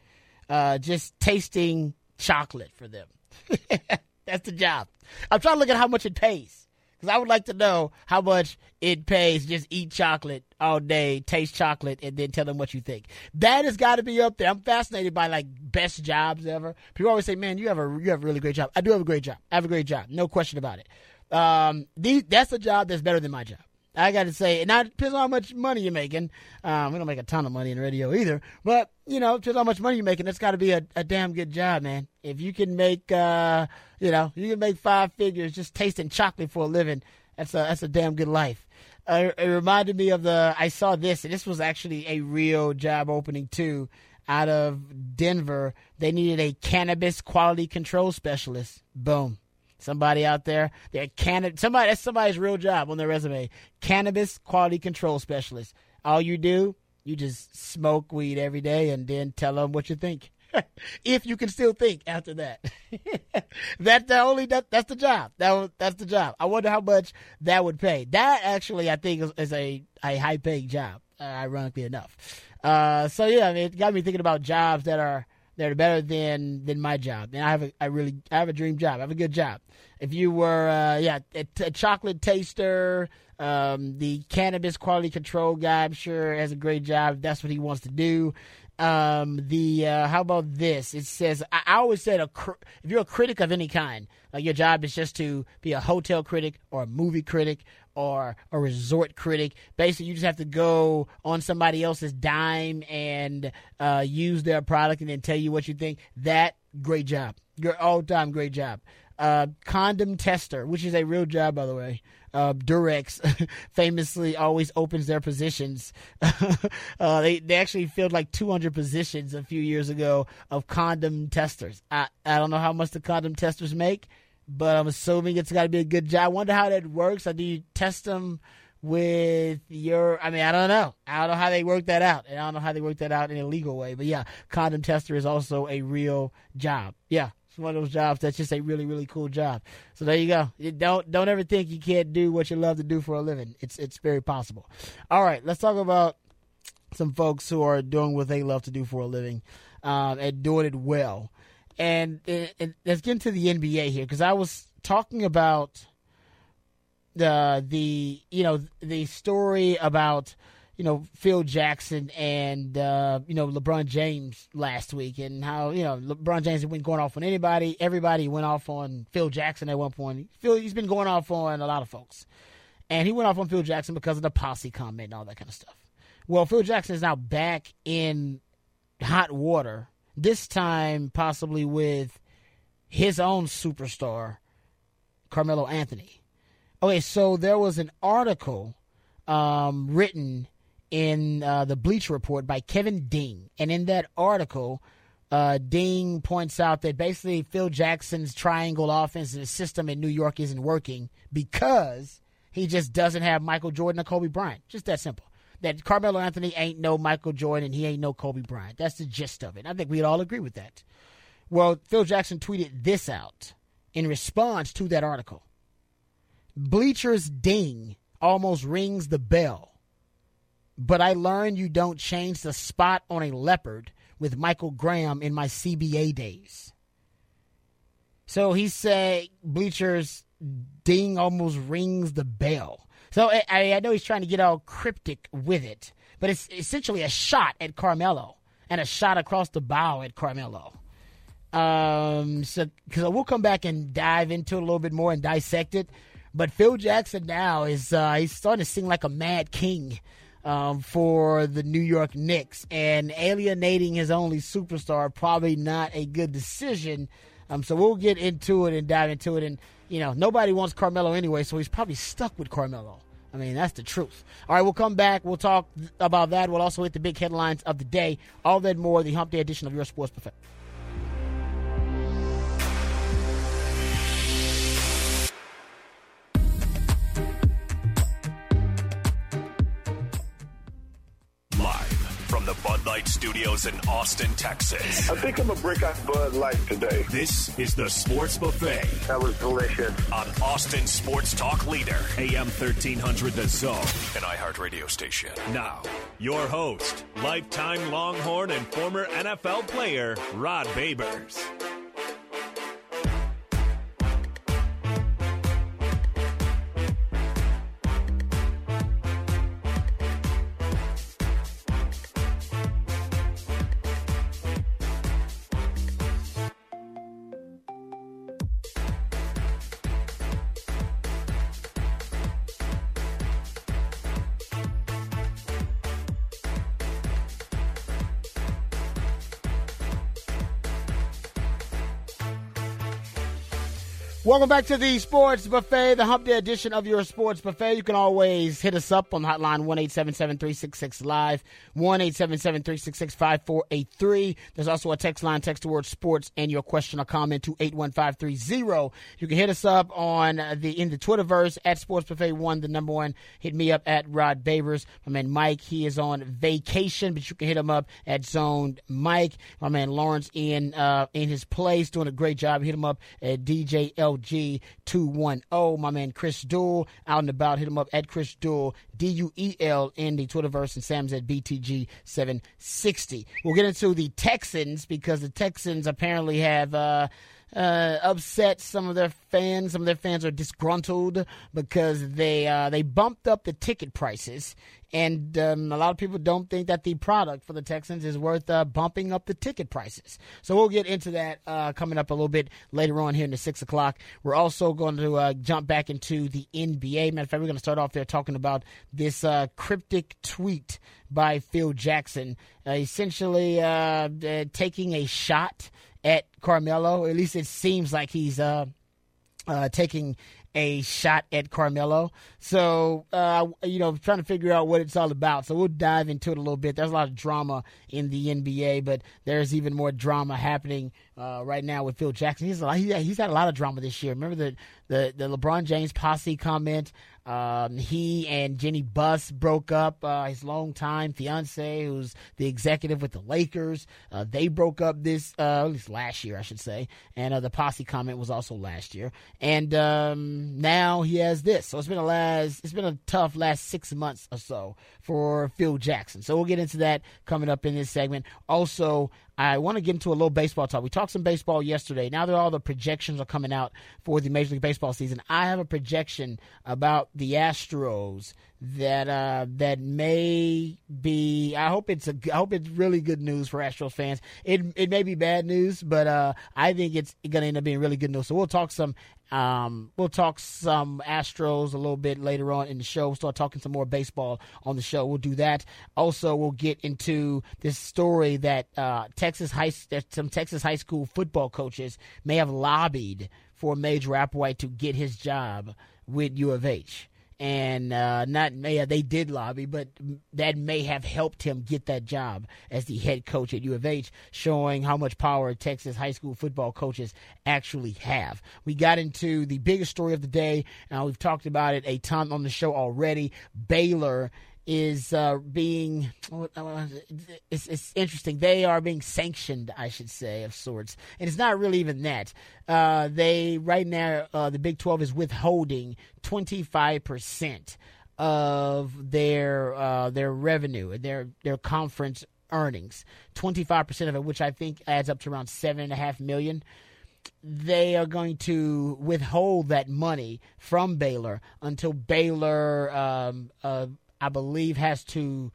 uh, just tasting chocolate for them. That's the job. I'm trying to look at how much it pays because I would like to know how much it pays just eat chocolate all day, taste chocolate, and then tell them what you think. That has got to be up there. I'm fascinated by like best jobs ever. People always say, "Man, you have a you have a really great job." I do have a great job. I have a great job, no question about it. Um, these, that's a job that's better than my job. I got to say, and now it depends on how much money you're making. Um, we don't make a ton of money in radio either, but you know, depends on how much money you're making. It's got to be a, a damn good job, man. If you can make, uh, you know, you can make five figures just tasting chocolate for a living. That's a that's a damn good life. Uh, it reminded me of the I saw this, and this was actually a real job opening too. Out of Denver, they needed a cannabis quality control specialist. Boom. Somebody out there, they're can somebody that's somebody's real job on their resume. Cannabis quality control specialist. All you do, you just smoke weed every day and then tell them what you think. if you can still think after that. that's the only that, that's the job. That that's the job. I wonder how much that would pay. That actually I think is, is a a high paying job. Ironically enough. Uh, so yeah, I mean, it got me thinking about jobs that are that are better than than my job. And I have a I really I have a dream job. I have a good job. If you were uh, yeah a, chocolate taster, um, the cannabis quality control guy, I'm sure has a great job. That's what he wants to do. Um, the uh, how about this? It says I, I always said a cr- if you're a critic of any kind, like your job is just to be a hotel critic or a movie critic or a resort critic. Basically, you just have to go on somebody else's dime and uh, use their product and then tell you what you think. That great job, your all time great job. Uh, condom tester, which is a real job, by the way uh, Durex famously always opens their positions. uh, they they actually filled like 200 positions a few years ago of condom testers. I I don't know how much the condom testers make, but I'm assuming it's got to be a good job. I wonder how that works. Like, do you test them? with your I mean, I don't know. I don't know how they work that out. And I don't know how they work that out in a legal way. But yeah, condom tester is also a real job. Yeah. It's one of those jobs that's just a really, really cool job. So there you go. You don't don't ever think you can't do what you love to do for a living. It's it's very possible. All right, let's talk about some folks who are doing what they love to do for a living um, and doing it well. And, and let's get into the NBA here because I was talking about the the you know the story about you know Phil Jackson and uh, you know LeBron James last week, and how you know LeBron James been going off on anybody. Everybody went off on Phil Jackson at one point. Phil, he's been going off on a lot of folks, and he went off on Phil Jackson because of the posse comment and all that kind of stuff. Well, Phil Jackson is now back in hot water. This time, possibly with his own superstar, Carmelo Anthony. Okay, so there was an article um, written in uh, the Bleacher Report by Kevin Ding. And in that article, uh, Ding points out that basically Phil Jackson's triangle offense system in New York isn't working because he just doesn't have Michael Jordan or Kobe Bryant. Just that simple. That Carmelo Anthony ain't no Michael Jordan and he ain't no Kobe Bryant. That's the gist of it. I think we'd all agree with that. Well, Phil Jackson tweeted this out in response to that article. Bleacher's ding almost rings the bell but I learned you don't change the spot on a leopard with Michael Graham in my CBA days. So he said bleachers ding almost rings the bell. So I, I know he's trying to get all cryptic with it, but it's essentially a shot at Carmelo and a shot across the bow at Carmelo. Um, so because we'll come back and dive into it a little bit more and dissect it. But Phil Jackson now is uh, he's starting to sing like a mad king um, for the New York Knicks, and alienating his only superstar probably not a good decision. Um, so we'll get into it and dive into it. And you know, nobody wants Carmelo anyway, so he's probably stuck with Carmelo. I mean, that's the truth. All right, we'll come back. We'll talk about that. We'll also hit the big headlines of the day. All that more, the Hump Day edition of Your Sports Buffet. Studios in Austin, Texas. I think I'm gonna break out Bud Light today. This is the Sports Buffet. That was delicious. On Austin Sports Talk Leader, AM 1300 The Zone, an iHeartRadio station. Now, your host, lifetime Longhorn and former NFL player, Rod Babers. Welcome back to the Sports Buffet, the Hump Day edition of your Sports Buffet. You can always hit us up on the hotline one eight seven seven three six six live one eight seven seven three six six five four eight three. There's also a text line, text the word sports and your question or comment to eight one five three zero. You can hit us up on the in the Twitterverse at Sports Buffet one, the number one. Hit me up at Rod Babers. My man Mike, he is on vacation, but you can hit him up at Zone Mike. My man Lawrence in uh, in his place doing a great job. Hit him up at DJ L LG210. My man Chris Duel out and about. Hit him up at Chris Duel, D U E L in the Twitterverse, and Sam's at BTG760. We'll get into the Texans because the Texans apparently have. Uh, uh, upset some of their fans. Some of their fans are disgruntled because they uh, they bumped up the ticket prices, and um, a lot of people don't think that the product for the Texans is worth uh, bumping up the ticket prices. So we'll get into that uh, coming up a little bit later on here in the six o'clock. We're also going to uh, jump back into the NBA. Matter of fact, we're going to start off there talking about this uh, cryptic tweet by Phil Jackson, essentially taking a shot at Carmelo. At least it seems like he's uh, uh, taking a shot at Carmelo. So, uh, you know, trying to figure out what it's all about. So we'll dive into it a little bit. There's a lot of drama in the NBA, but there's even more drama happening uh, right now with Phil Jackson. He's he's had a lot of drama this year. Remember the the, the LeBron James posse comment um, he and Jeanie Buss broke up. Uh, his longtime fiance, who's the executive with the Lakers, uh, they broke up this uh, at least last year, I should say. And uh, the posse comment was also last year. And um, now he has this. So it's been a last. It's been a tough last six months or so for Phil Jackson. So we'll get into that coming up in this segment. Also, I want to get into a little baseball talk. We talked some baseball yesterday. Now that all the projections are coming out for the Major League Baseball season, I have a projection about the Astros that uh, that may be. I hope it's a. I hope it's really good news for Astros fans. It it may be bad news, but uh, I think it's going to end up being really good news. So we'll talk some. Um, we'll talk some Astros a little bit later on in the show. We'll start talking some more baseball on the show. We'll do that. Also, we'll get into this story that uh, Texas high that some Texas high school football coaches may have lobbied for Major Applewhite to get his job with U of H and uh, not yeah, they did lobby, but that may have helped him get that job as the head coach at U of H, showing how much power Texas high school football coaches actually have. We got into the biggest story of the day. Uh, we've talked about it a ton on the show already. Baylor is uh, being it's, it's interesting. They are being sanctioned, I should say, of sorts, and it's not really even that. Uh, they right now uh, the Big Twelve is withholding twenty five percent of their uh, their revenue, their their conference earnings, twenty five percent of it, which I think adds up to around seven and a half million. they are going to withhold that money from Baylor until Baylor, um, uh, I believe, has to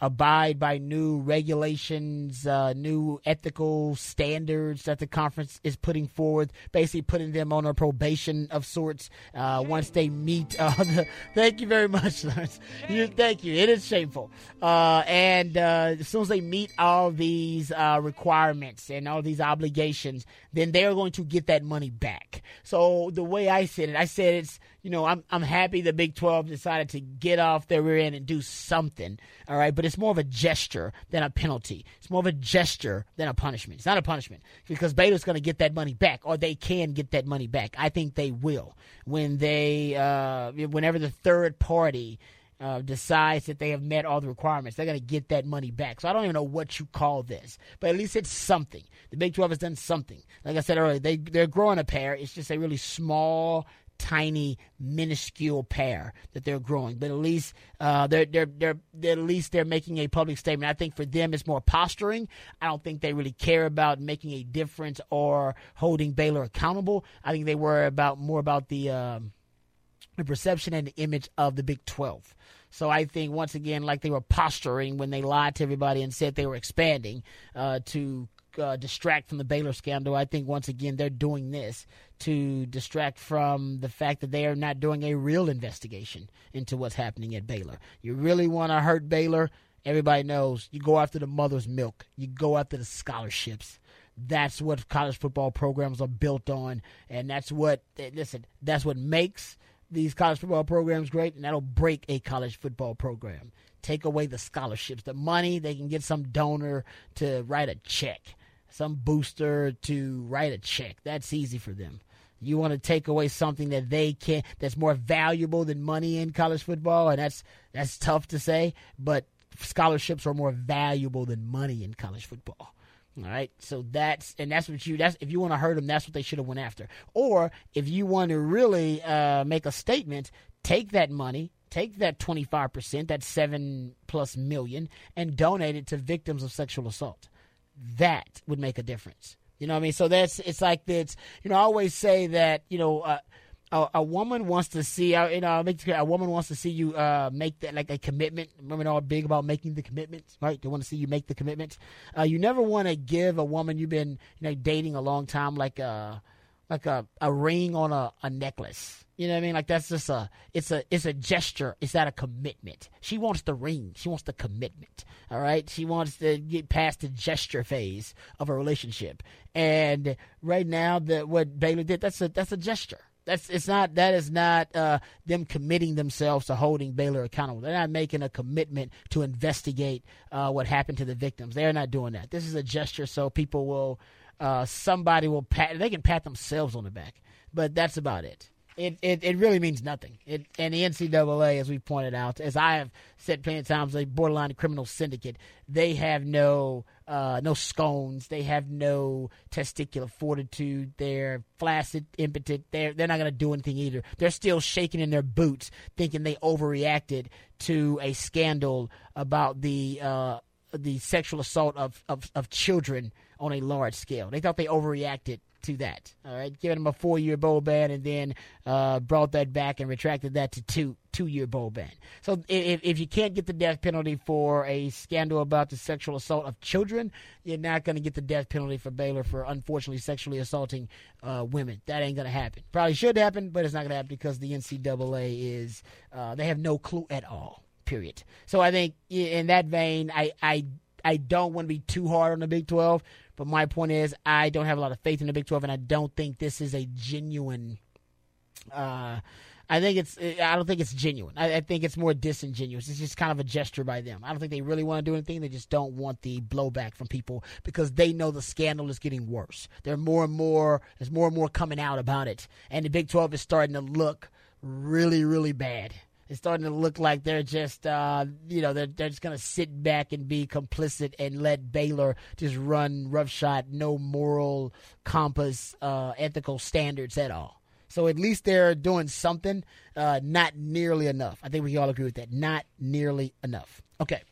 abide by new regulations, uh, new ethical standards that the conference is putting forward, basically putting them on a probation of sorts uh, once they meet. Uh, the, thank you very much, Lawrence. You, thank you. It is shameful. Uh, and uh, as soon as they meet all these uh, requirements and all these obligations, then they're going to get that money back. So the way I said it, I said it's you know, I'm I'm happy the Big 12 decided to get off their rear end and do something. All right, but it's more of a gesture than a penalty. It's more of a gesture than a punishment. It's not a punishment because Baylor's going to get that money back, or they can get that money back. I think they will when they, uh, whenever the third party. Uh, decides that they have met all the requirements, they're going to get that money back. So I don't even know what you call this, but at least it's something. The Big 12 has done something. Like I said earlier, they they're growing a pair. It's just a really small tiny, minuscule pair that they're growing. But at least uh, they're, they're, they're, at least they're making a public statement. I think for them it's more posturing. I don't think they really care about making a difference or holding Baylor accountable. I think they worry about more about the um, the perception and the image of the Big Twelve. So I think once again, like they were posturing when they lied to everybody and said they were expanding uh, to uh, distract from the Baylor scandal. I think once again they're doing this to distract from the fact that they are not doing a real investigation into what's happening at Baylor. You really want to hurt Baylor? Everybody knows you go after the mother's milk. You go after the scholarships. That's what college football programs are built on, and that's what listen. That's what makes these college football programs great, and that'll break a college football program. Take away the scholarships, the money. They can get some donor to write a check some booster to write a check. That's easy for them. You want to take away something that they can that's more valuable than money in college football, and that's that's tough to say, but scholarships are more valuable than money in college football. All right, so that's and that's what you that's if you want to hurt them, that's what they should have went after. Or if you want to really uh, make a statement, take that money, take that twenty five percent, that seven plus million, and donate it to victims of sexual assault that would make a difference. You know what I mean? So that's it's like this. You know, I always say that you know. Uh, a, a, woman wants to see, uh, you know, I make a woman wants to see you uh, make that like a commitment. Women are big about making the commitments, right? They want to see you make the commitments. Uh, you never want to give a woman you've been, you know, dating a long time like a like a, a ring on a, a necklace. You know what I mean? Like that's just a it's a it's a gesture. It's that a commitment. She wants the ring. She wants the commitment. All right. She wants to get past the gesture phase of a relationship. And right now, the what Baylor did that's a that's a gesture. That's it's not that is not uh, them committing themselves to holding Baylor accountable. They're not making a commitment to investigate uh, what happened to the victims. They're not doing that. This is a gesture so people will uh, somebody will pat. They can pat themselves on the back, but that's about it it, it, it really means nothing. It, and the NCAA, as we pointed out, as I have said plenty of times, a borderline criminal syndicate. They have no uh, no scones. They have no testicular fortitude. They're flaccid, impotent. They're they're not going to do anything either. They're still shaking in their boots, thinking they overreacted to a scandal about the uh, the sexual assault of, of, of children on a large scale. They thought they overreacted to that. All right, giving them a four year bowl ban and then uh, brought that back and retracted that to two two year bowl ban. So if if you can't get the death penalty for a scandal about the sexual assault of children, you're not going to get the death penalty for Baylor for unfortunately sexually assaulting uh, women. That ain't going to happen. Probably should happen, but it's not going to happen because the NCAA is uh, they have no clue at all. Period. So I think in that vein, I I I don't want to be too hard on the Big Twelve but my point is, I don't have a lot of faith in the Big 12, and I don't think this is a genuine. Uh, I think it's. I don't think it's genuine. I, I, think it's more disingenuous. It's just kind of a gesture by them. I don't think they really want to do anything. They just don't want the blowback from people because they know the scandal is getting worse. There are more and more. There's more and more coming out about it, and the Big 12 is starting to look really, really bad it's starting to look like they're just, uh, you know, they're, they're just going to sit back and be complicit and let Baylor just run roughshod, no moral compass, uh, ethical standards at all. So at least they're doing something, uh, not nearly enough. I think we all agree with that. Not nearly enough. Okay.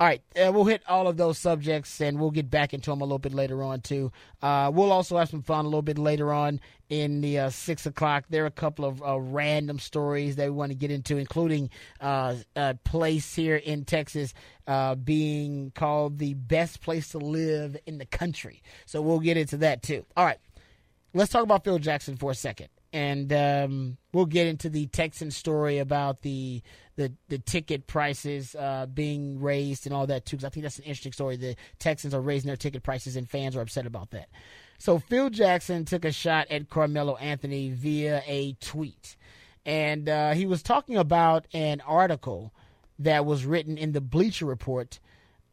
All right, uh, we'll hit all of those subjects and we'll get back into them a little bit later on too. Uh, we'll also have some fun a little bit later on in the uh, six o'clock. There are a couple of uh, random stories that we want to get into, including uh, a place here in Texas uh, being called the best place to live in the country. So we'll get into that too. All right, let's talk about Phil Jackson for a second and um, we'll get into the Texan story about the the, the ticket prices uh, being raised and all that too. Because I think that's an interesting story. The Texans are raising their ticket prices, and fans are upset about that. So Phil Jackson took a shot at Carmelo Anthony via a tweet, and uh, he was talking about an article that was written in the Bleacher Report.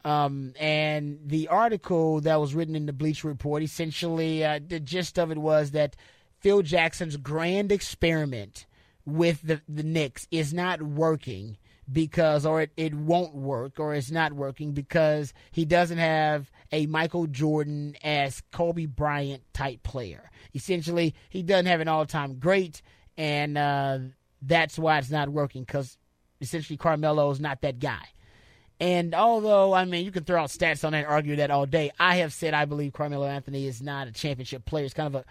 Um, and the article that was written in the Bleacher Report, essentially, uh, the gist of it was that Phil Jackson's grand experiment with the, the Knicks is not working because, or it, it won't work, or it's not working because he doesn't have a Michael Jordan as Kobe Bryant type player. Essentially, he doesn't have an all time great, and uh, that's why it's not working because essentially Carmelo is not that guy. And although, I mean, you can throw out stats on that and argue that all day, I have said I believe Carmelo Anthony is not a championship player. It's kind of a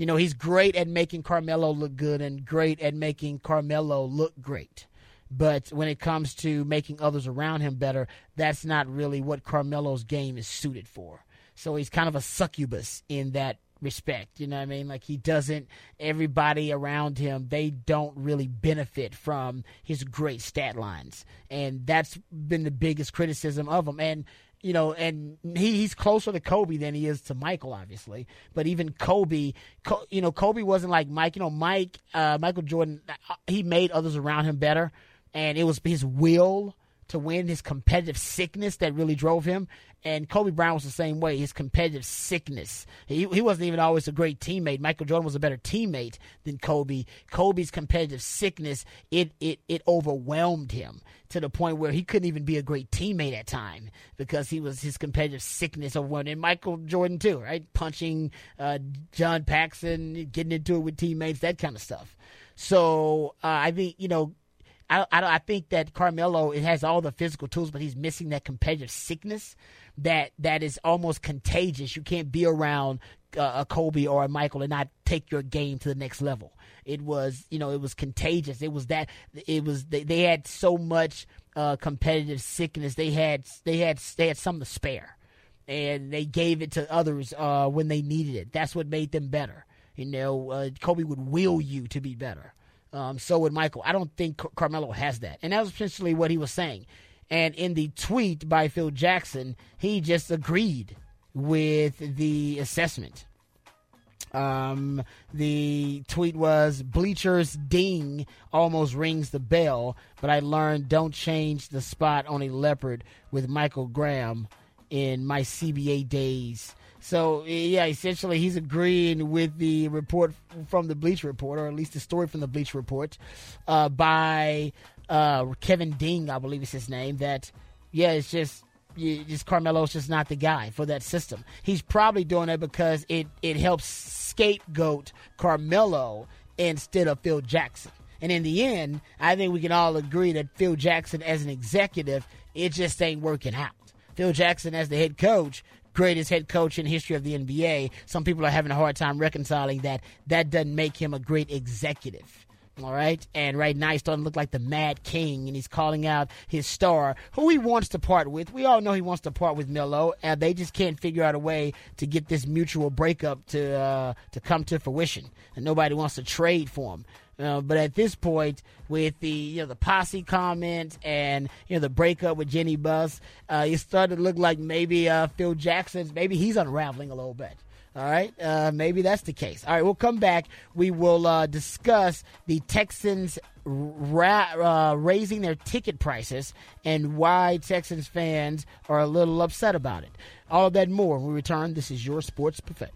you know, he's great at making Carmelo look good and great at making Carmelo look great. But when it comes to making others around him better, that's not really what Carmelo's game is suited for. So he's kind of a succubus in that respect. You know what I mean? Like he doesn't, everybody around him, they don't really benefit from his great stat lines. And that's been the biggest criticism of him. And you know, and he, he's closer to Kobe than he is to Michael, obviously. But even Kobe, you know, Kobe wasn't like Mike. You know, Mike, uh, Michael Jordan, he made others around him better, and it was his will to win, his competitive sickness that really drove him. And Kobe Bryant was the same way. His competitive sickness. He, he wasn't even always a great teammate. Michael Jordan was a better teammate than Kobe. Kobe's competitive sickness it it it overwhelmed him to the point where he couldn't even be a great teammate at time because he was his competitive sickness overwhelmed. And Michael Jordan too, right? Punching uh, John Paxson, getting into it with teammates, that kind of stuff. So uh, I think you know I, I, I think that Carmelo it has all the physical tools, but he's missing that competitive sickness that that is almost contagious. You can't be around uh, a Kobe or a Michael and not take your game to the next level. It was you know it was contagious. It was that it was they, they had so much uh, competitive sickness. They had they had they had something to spare, and they gave it to others uh, when they needed it. That's what made them better. You know, uh, Kobe would will you to be better. Um, so would Michael. I don't think Car- Carmelo has that. And that was essentially what he was saying. And in the tweet by Phil Jackson, he just agreed with the assessment. Um, the tweet was Bleachers ding almost rings the bell, but I learned don't change the spot on a leopard with Michael Graham in my CBA days. So yeah, essentially he's agreeing with the report from the Bleach Report, or at least the story from the Bleach Report, uh, by uh, Kevin Ding, I believe is his name. That yeah, it's just just Carmelo's just not the guy for that system. He's probably doing it because it it helps scapegoat Carmelo instead of Phil Jackson. And in the end, I think we can all agree that Phil Jackson as an executive, it just ain't working out. Phil Jackson as the head coach greatest head coach in history of the NBA. Some people are having a hard time reconciling that. That doesn't make him a great executive. All right. And right now he's starting to look like the Mad King, and he's calling out his star, who he wants to part with. We all know he wants to part with Melo, and they just can't figure out a way to get this mutual breakup to uh, to come to fruition. And nobody wants to trade for him. Uh, but at this point, with the you know the posse comment and you know the breakup with Jeanie Buss, uh, it started to look like maybe uh, Phil Jackson's maybe he's unraveling a little bit. All right, uh, maybe that's the case. All right, we'll come back. We will uh, discuss the Texans ra- uh, raising their ticket prices and why Texans fans are a little upset about it. All of that more when we return. This is your Sports Buffet.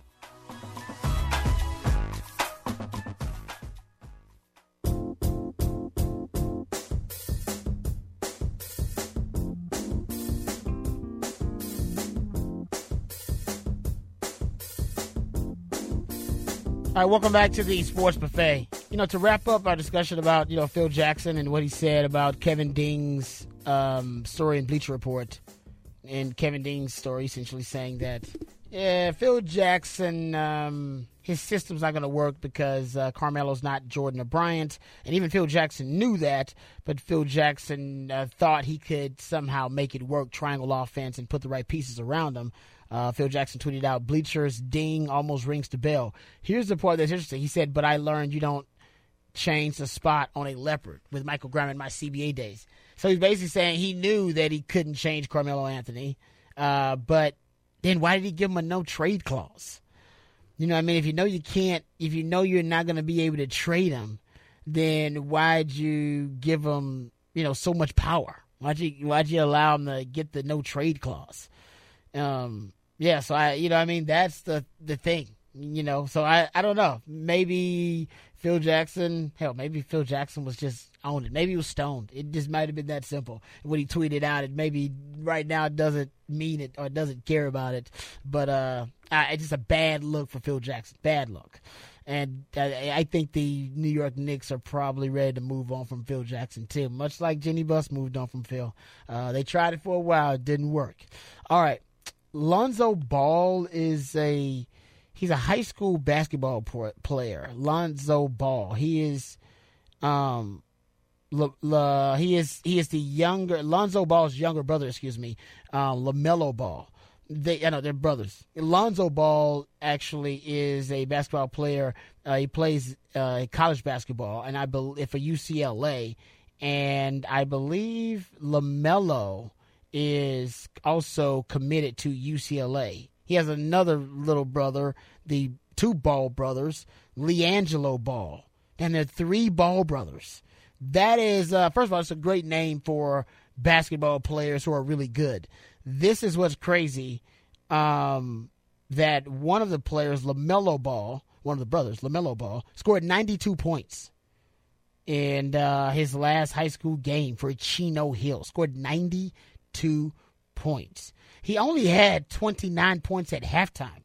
All right, welcome back to the Sports Buffet. You know, to wrap up our discussion about you know Phil Jackson and what he said about Kevin Ding's um, story in Bleacher Report, and Kevin Ding's story, essentially saying that yeah, Phil Jackson, um, his system's not going to work because uh, Carmelo's not Jordan or Bryant, and even Phil Jackson knew that. But Phil Jackson uh, thought he could somehow make it work, triangle offense, and put the right pieces around him. Uh, Phil Jackson tweeted out, "Bleachers ding almost rings the bell." Here's the part that's interesting. He said, "But I learned you don't change the spot on a leopard with Michael Graham in my CBA days." So he's basically saying he knew that he couldn't change Carmelo Anthony, uh, but then why did he give him a no trade clause? You know, I mean, if you know you can't, if you know you're not going to be able to trade him, then why'd you give him, you know, so much power? Why'd you why'd you allow him to get the no trade clause? Um, yeah, so I, you know, I mean, that's the the thing, you know. So I, I don't know. Maybe Phil Jackson, hell, maybe Phil Jackson was just on it. Maybe he was stoned. It just might have been that simple. When he tweeted out, it maybe right now it doesn't mean it or doesn't care about it. But uh, I, it's just a bad look for Phil Jackson. Bad look. And I, I think the New York Knicks are probably ready to move on from Phil Jackson too, much like Jeanie Buss moved on from Phil. Uh, they tried it for a while, it didn't work. All right, Lonzo Ball is a he's a high school basketball player. Lonzo Ball. He is um la he is he is the younger Lonzo Ball's younger brother, excuse me, um, LaMelo Ball. They, I know they're brothers. Lonzo Ball actually is a basketball player. Uh, he plays uh, college basketball, and I believe for UCLA, and I believe LaMelo is also committed to UCLA. He has another little brother, the two Ball brothers, LiAngelo Ball, and they're three Ball brothers. That is, uh, first of all, it's a great name for basketball players who are really good. This is what's crazy. Um, that one of the players, LaMelo Ball, one of the brothers, LaMelo Ball, scored 92 points in uh, his last high school game for Chino Hill. Scored 92 points. He only had 29 points at halftime.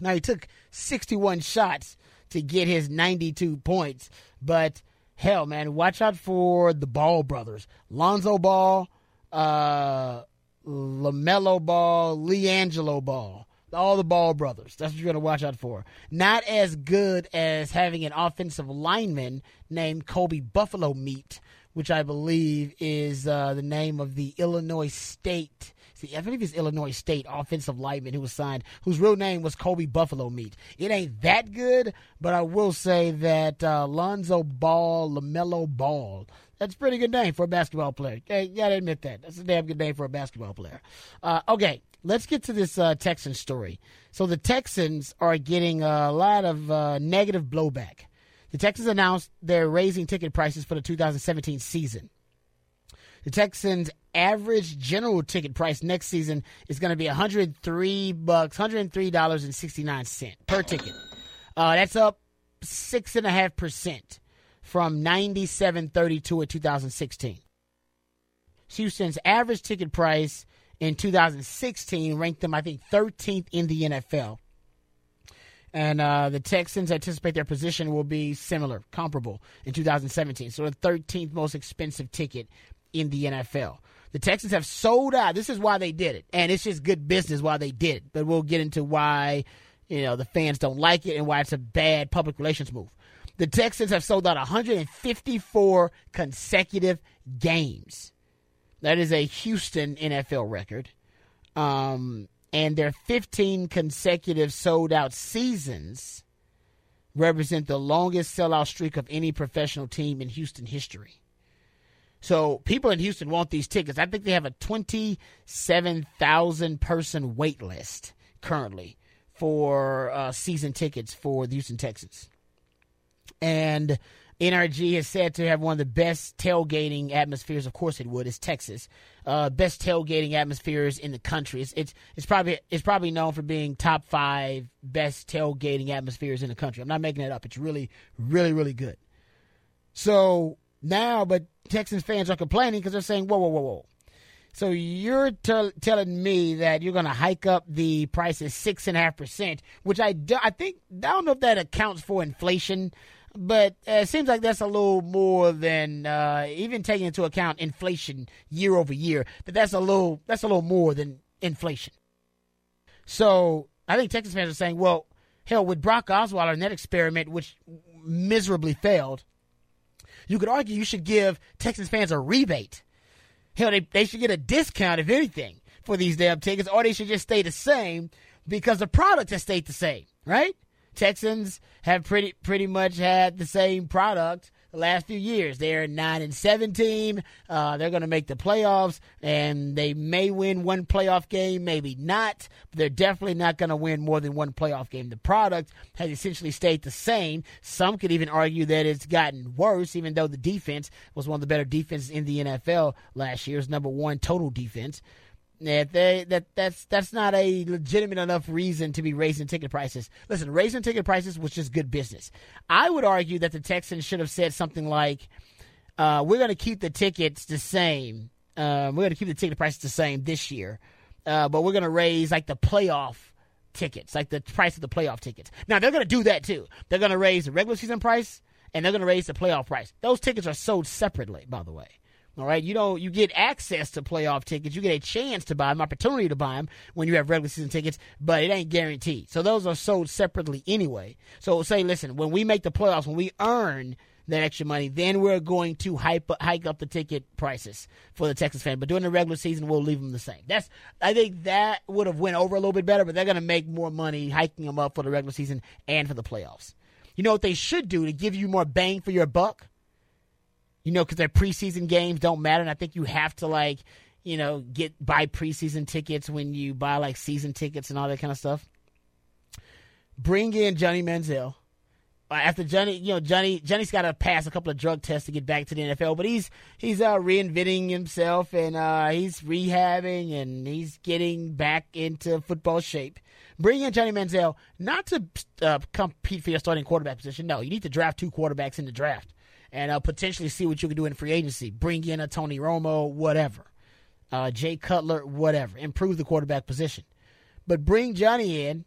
Now, he took 61 shots to get his 92 points, but hell, man, watch out for the Ball brothers. Lonzo Ball, uh, LaMelo Ball, LiAngelo Ball. All the Ball brothers. That's what you're going to watch out for. Not as good as having an offensive lineman named Kobe Buffalo Meat, which I believe is uh, the name of the Illinois State See, I believe it's Illinois State offensive lineman who was signed, whose real name was Kobe Buffalo Meat. It ain't that good, but I will say that uh, Lonzo Ball, LaMelo Ball, that's a pretty good name for a basketball player. Hey, you gotta admit that. That's a damn good name for a basketball player. Uh, okay, let's get to this uh, Texans story. So the Texans are getting a lot of uh, negative blowback. The Texans announced they're raising ticket prices for the 2017 season. The Texans' average general ticket price next season is going to be 103 bucks, 103 dollars and 69 cent per ticket. Uh, that's up six and a half percent from 97.32 in 2016. Houston's average ticket price in 2016 ranked them, I think, 13th in the NFL. And uh, the Texans anticipate their position will be similar, comparable in 2017. So the 13th most expensive ticket in the NFL. The Texans have sold out. This is why they did it. And it's just good business why they did it. But we'll get into why, you know, the fans don't like it and why it's a bad public relations move. The Texans have sold out 154 consecutive games. That is a Houston NFL record. Um, and their 15 consecutive sold out seasons represent the longest sellout streak of any professional team in Houston history. So people in Houston want these tickets. I think they have a 27,000 person wait list currently for uh, season tickets for the Houston Texans. And NRG is said to have one of the best tailgating atmospheres. Of course, it would. It's Texas, uh, best tailgating atmospheres in the country. It's, it's it's probably it's probably known for being top five best tailgating atmospheres in the country. I'm not making it up. It's really really really good. So now, but Texans fans are complaining because they're saying, whoa, whoa, whoa, whoa. So you're t- telling me that you're going to hike up the prices six and a half percent, which I do, I think I don't know if that accounts for inflation, but uh, it seems like that's a little more than uh, even taking into account inflation year over year. That that's a little that's a little more than inflation. So I think Texas fans are saying, well, hell, with Brock Osweiler and that experiment, which miserably failed, you could argue you should give Texas fans a rebate Hell, they, they should get a discount, if anything, for these damn tickets, or they should just stay the same because the product has stayed the same, right? Texans have pretty pretty much had the same product the last few years. They're nine and seven team. Uh, they're going to make the playoffs, and they may win one playoff game, maybe not. But they're definitely not going to win more than one playoff game. The product has essentially stayed the same. Some could even argue that it's gotten worse, even though the defense was one of the better defenses in the NFL last year's number one total defense. That they, that that's that's not a legitimate enough reason to be raising ticket prices. Listen, raising ticket prices was just good business. I would argue that the Texans should have said something like, uh, "We're going to keep the tickets the same. Uh, we're going to keep the ticket prices the same this year, uh, but we're going to raise like the playoff tickets, like the price of the playoff tickets. Now they're going to do that too. They're going to raise the regular season price and they're going to raise the playoff price. Those tickets are sold separately, by the way. All right, you don't you get access to playoff tickets. You get a chance to buy them, opportunity to buy them when you have regular season tickets, but it ain't guaranteed. So those are sold separately anyway. So say, listen, when we make the playoffs, when we earn that extra money, then we're going to hype, hike up the ticket prices for the Texas fan. But during the regular season, we'll leave them the same. That's I think that would have went over a little bit better, but they're going to make more money hiking them up for the regular season and for the playoffs. You know what they should do to give you more bang for your buck? You know, because their preseason games don't matter. And I think you have to like, you know, get buy preseason tickets when you buy like season tickets and all that kind of stuff. Bring in Johnny Manziel. Uh, after Johnny, you know, Johnny, Johnny's got to pass a couple of drug tests to get back to the NFL, but he's he's uh, reinventing himself and uh, he's rehabbing and he's getting back into football shape. Bring in Johnny Manziel not to uh, compete for your starting quarterback position. No, you need to draft two quarterbacks in the draft and uh, potentially see what you can do in free agency. Bring in a Tony Romo, whatever, uh, Jay Cutler, whatever. Improve the quarterback position, but bring Johnny in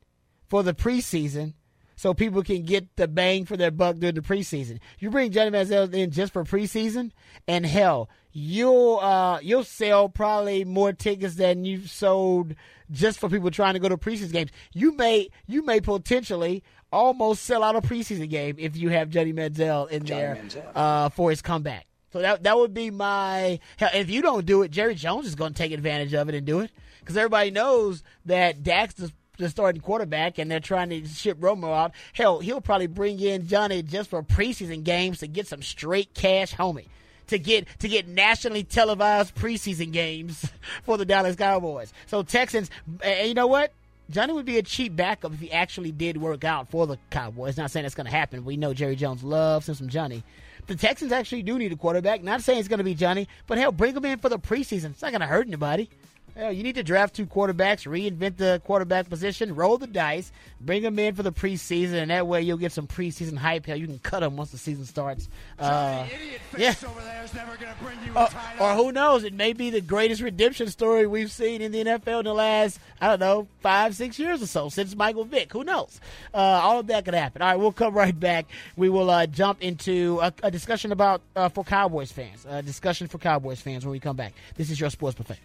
for the preseason so people can get the bang for their buck during the preseason. You bring Johnny Manziel in just for preseason, and hell, you'll uh, you'll sell probably more tickets than you've sold just for people trying to go to preseason games. You may you may potentially almost sell out a preseason game if you have Johnny Manziel in Johnny there Manziel. Uh, for his comeback. So that that would be my. Hell, if you don't do it, Jerry Jones is going to take advantage of it and do it because everybody knows that Dak's the, the starting quarterback and they're trying to ship Romo out. Hell, he'll probably bring in Johnny just for preseason games to get some straight cash, homie to get to get nationally televised preseason games for the Dallas Cowboys. So Texans, you know what? Johnny would be a cheap backup if he actually did work out for the Cowboys. Not saying that's going to happen. We know Jerry Jones loves him some Johnny. The Texans actually do need a quarterback. Not saying it's going to be Johnny, but hell, bring him in for the preseason. It's not going to hurt anybody. Hell, you need to draft two quarterbacks, reinvent the quarterback position, roll the dice, bring them in for the preseason, and that way you'll get some preseason hype. Hell, you can cut them once the season starts. Uh, yeah. Uh, or who knows? It may be the greatest redemption story we've seen in the NFL in the last, I don't know, five, six years or so since Michael Vick. Who knows? Uh, all of that could happen. All right, we'll come right back. We will uh, jump into a, a discussion about uh, for Cowboys fans. A discussion for Cowboys fans when we come back. This is your Sports Buffet.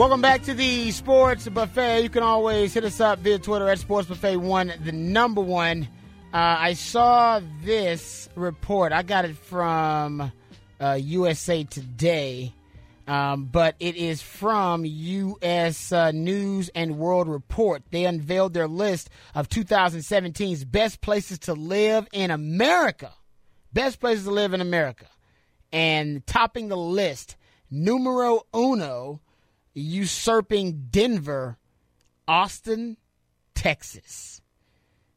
Welcome back to the Sports Buffet. You can always hit us up via Twitter at Sports Buffet One, the number one. Uh, I saw this report. I got it from uh, USA Today, um, but it is from U.S. Uh, News and World Report. They unveiled their list of 2017's best places to live in America. Best places to live in America. And topping the list, numero uno usurping Denver, Austin, Texas.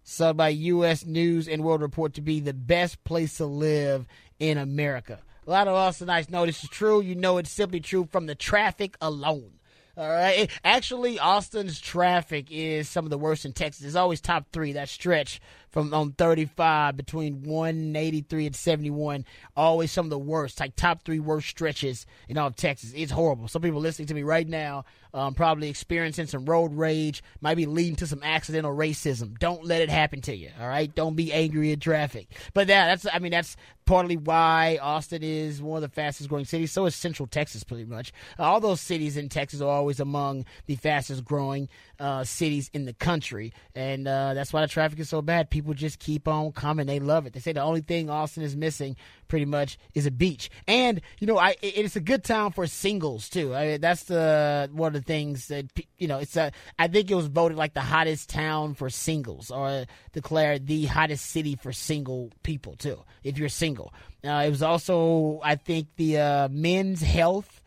so by U.S. News and World Report to be the best place to live in America. A lot of Austinites know this is true. You know it's simply true from the traffic alone. All right. Actually, Austin's traffic is some of the worst in Texas. It's always top three. That stretch from on 35 between 183 and 71. Always some of the worst, like top three worst stretches in all of Texas. It's horrible. Some people listening to me right now um, probably experiencing some road rage, might be leading to some accidental racism. Don't let it happen to you. All right. Don't be angry in traffic. But yeah, that's I mean that's partly why Austin is one of the fastest growing cities. So is Central Texas, pretty much. All those cities in Texas are always among the fastest growing uh, cities in the country, and uh, that's why the traffic is so bad. People just keep on coming; they love it. They say the only thing Austin is missing, pretty much, is a beach. And you know, I it's a good town for singles too. I mean, that's the one of the things that you know. It's a I think it was voted like the hottest town for singles, or declared the hottest city for single people too. If you're single, uh, it was also I think the uh, Men's Health.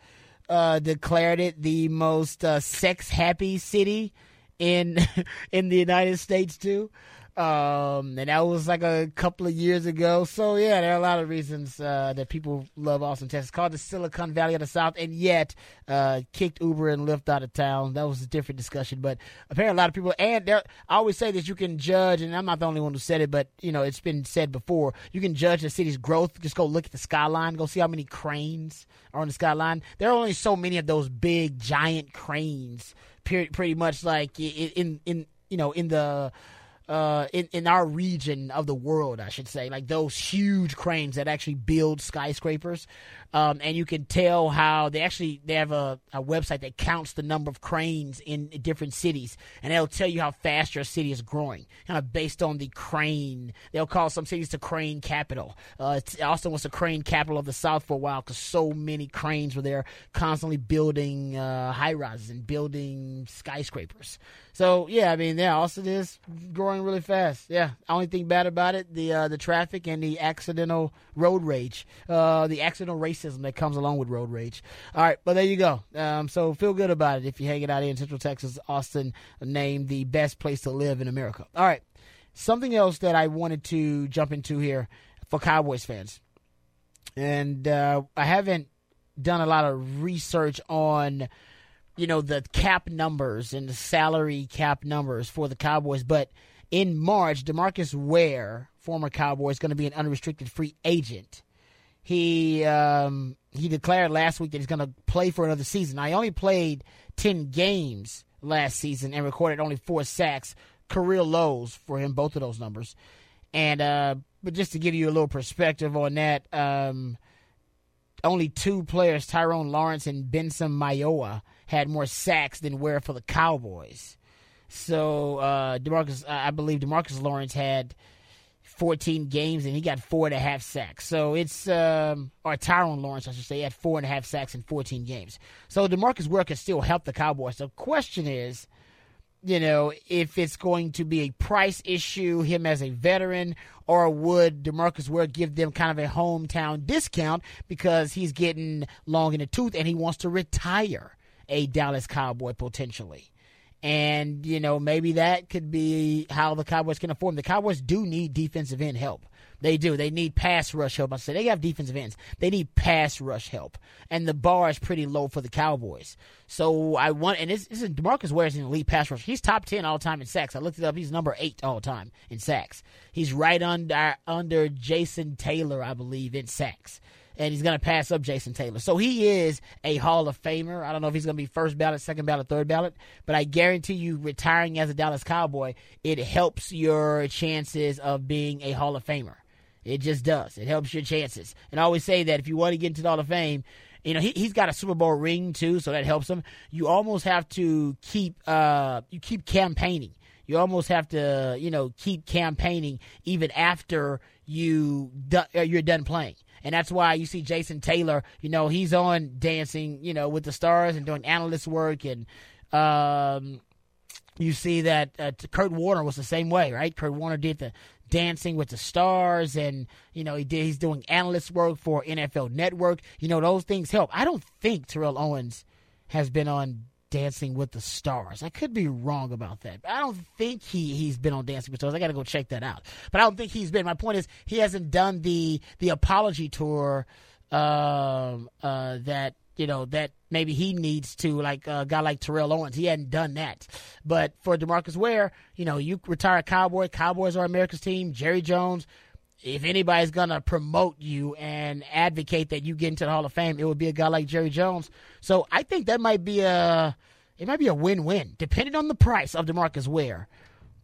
Uh, declared it the most uh, sex happy city in in the United States too. Um, and that was like a couple of years ago. So yeah, there are a lot of reasons uh, that people love Austin, Texas. Called the Silicon Valley of the South, and yet uh, kicked Uber and Lyft out of town. That was a different discussion, but apparently a lot of people. And there, I always say that you can judge, and I'm not the only one who said it, but you know it's been said before. You can judge a city's growth. Just go look at the skyline. Go see how many cranes are on the skyline. There are only so many of those big, giant cranes. Pretty, much like in, in you know in the uh, in in our region of the world, I should say, like those huge cranes that actually build skyscrapers, um, and you can tell how they actually they have a, a website that counts the number of cranes in different cities, and they'll tell you how fast your city is growing, kind of based on the crane. They'll call some cities the crane capital. Uh, Austin was the crane capital of the South for a while because so many cranes were there, constantly building uh, high rises and building skyscrapers. So yeah, I mean, yeah, Austin is growing really fast. Yeah, only thing bad about it the uh, the traffic and the accidental road rage, uh, the accidental racism that comes along with road rage. All right, but there you go. Um, so feel good about it if you're hanging out in Central Texas. Austin named the best place to live in America. All right, something else that I wanted to jump into here for Cowboys fans, and uh, I haven't done a lot of research on you know, the cap numbers and the salary cap numbers for the Cowboys. But in March, Demarcus Ware, former Cowboy, is going to be an unrestricted free agent. He um, he declared last week that he's going to play for another season. I only played ten games last season and recorded only four sacks, career lows for him, both of those numbers. And uh, but just to give you a little perspective on that, um, only two players, Tyrone Lawrence and Benson Mayowa, had more sacks than Ware for the Cowboys. So uh, Demarcus, I believe Demarcus Lawrence had 14 games and he got four and a half sacks. So it's um, or Tyrone Lawrence, I should say, had four and a half sacks in 14 games. So Demarcus Ware can still help the Cowboys. The question is, you know, if it's going to be a price issue, him as a veteran, or would Demarcus Ware give them kind of a hometown discount because he's getting long in the tooth and he wants to retire? a Dallas Cowboy potentially. And, you know, maybe that could be how the Cowboys can afford. The Cowboys do need defensive end help. They do. They need pass rush help. I say they have defensive ends. They need pass rush help, and the bar is pretty low for the Cowboys. So I want, and this, is Demarcus Ware is an elite pass rush. He's top ten all time in sacks. I looked it up. He's number eight all time in sacks. He's right under under Jason Taylor, I believe, in sacks and he's going to pass up Jason Taylor. So he is a Hall of Famer. I don't know if he's going to be first ballot, second ballot, third ballot, but I guarantee you, retiring as a Dallas Cowboy, it helps your chances of being a Hall of Famer. It just does. It helps your chances. And I always say that if you want to get into the Hall of Fame, you know he, he's got a Super Bowl ring too, so that helps him. You almost have to keep uh, you keep campaigning. You almost have to you know keep campaigning even after you do, uh, you're done playing. And that's why you see Jason Taylor, you know, he's on Dancing, you know, with the Stars and doing analyst work. And um, you see that uh, Kurt Warner was the same way, right? Kurt Warner did the Dancing with the Stars, and you know he did. He's doing analyst work for NFL Network. You know those things help. I don't think Terrell Owens has been on Dancing with the Stars. I could be wrong about that. I don't think he he's been on Dancing with the Stars. I got to go check that out. But I don't think he's been. My point is he hasn't done the the apology tour um, uh, that you know that maybe he needs to like a guy like Terrell Owens. He hadn't done that. But for Demarcus Ware, you know, you retire a Cowboy. Cowboys are America's team. Jerry Jones. If anybody's gonna promote you and advocate that you get into the Hall of Fame, it would be a guy like Jerry Jones. So I think that might be a it might be a win-win, depending on the price of Demarcus Ware.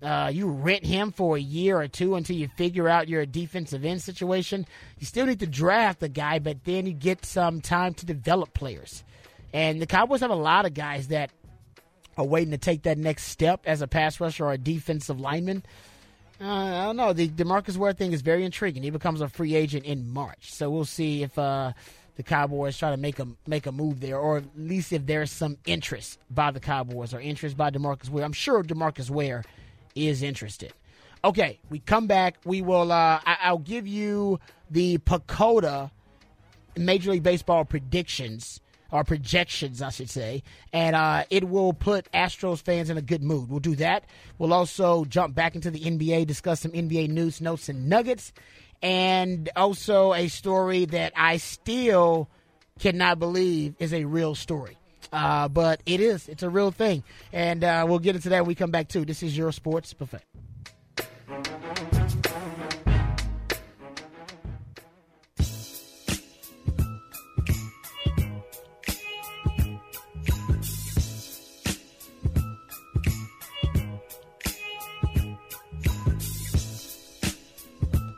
Uh, you rent him for a year or two until you figure out your defensive end situation. You still need to draft the guy, but then you get some time to develop players. And the Cowboys have a lot of guys that are waiting to take that next step as a pass rusher or a defensive lineman. Uh, I don't know. The Demarcus Ware thing is very intriguing. He becomes a free agent in March, so we'll see if uh, the Cowboys try to make a make a move there, or at least if there's some interest by the Cowboys or interest by Demarcus Ware. I'm sure Demarcus Ware is interested. Okay, we come back. We will. Uh, I, will give you the PECOTA Major League Baseball predictions or projections, I should say, and uh, it will put Astros fans in a good mood. We'll do that. We'll also jump back into the NBA, discuss some NBA news, notes, and nuggets, and also a story that I still cannot believe is a real story. Uh, but it is. It's a real thing. And uh, we'll get into that when we come back, too. This is your sports buffet.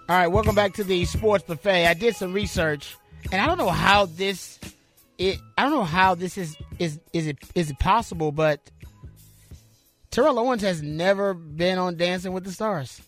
All right, welcome back to the Sports Buffet. I did some research, and I don't know how this it I don't know how this is is is it is it possible, but Terrell Owens has never been on Dancing with the Stars.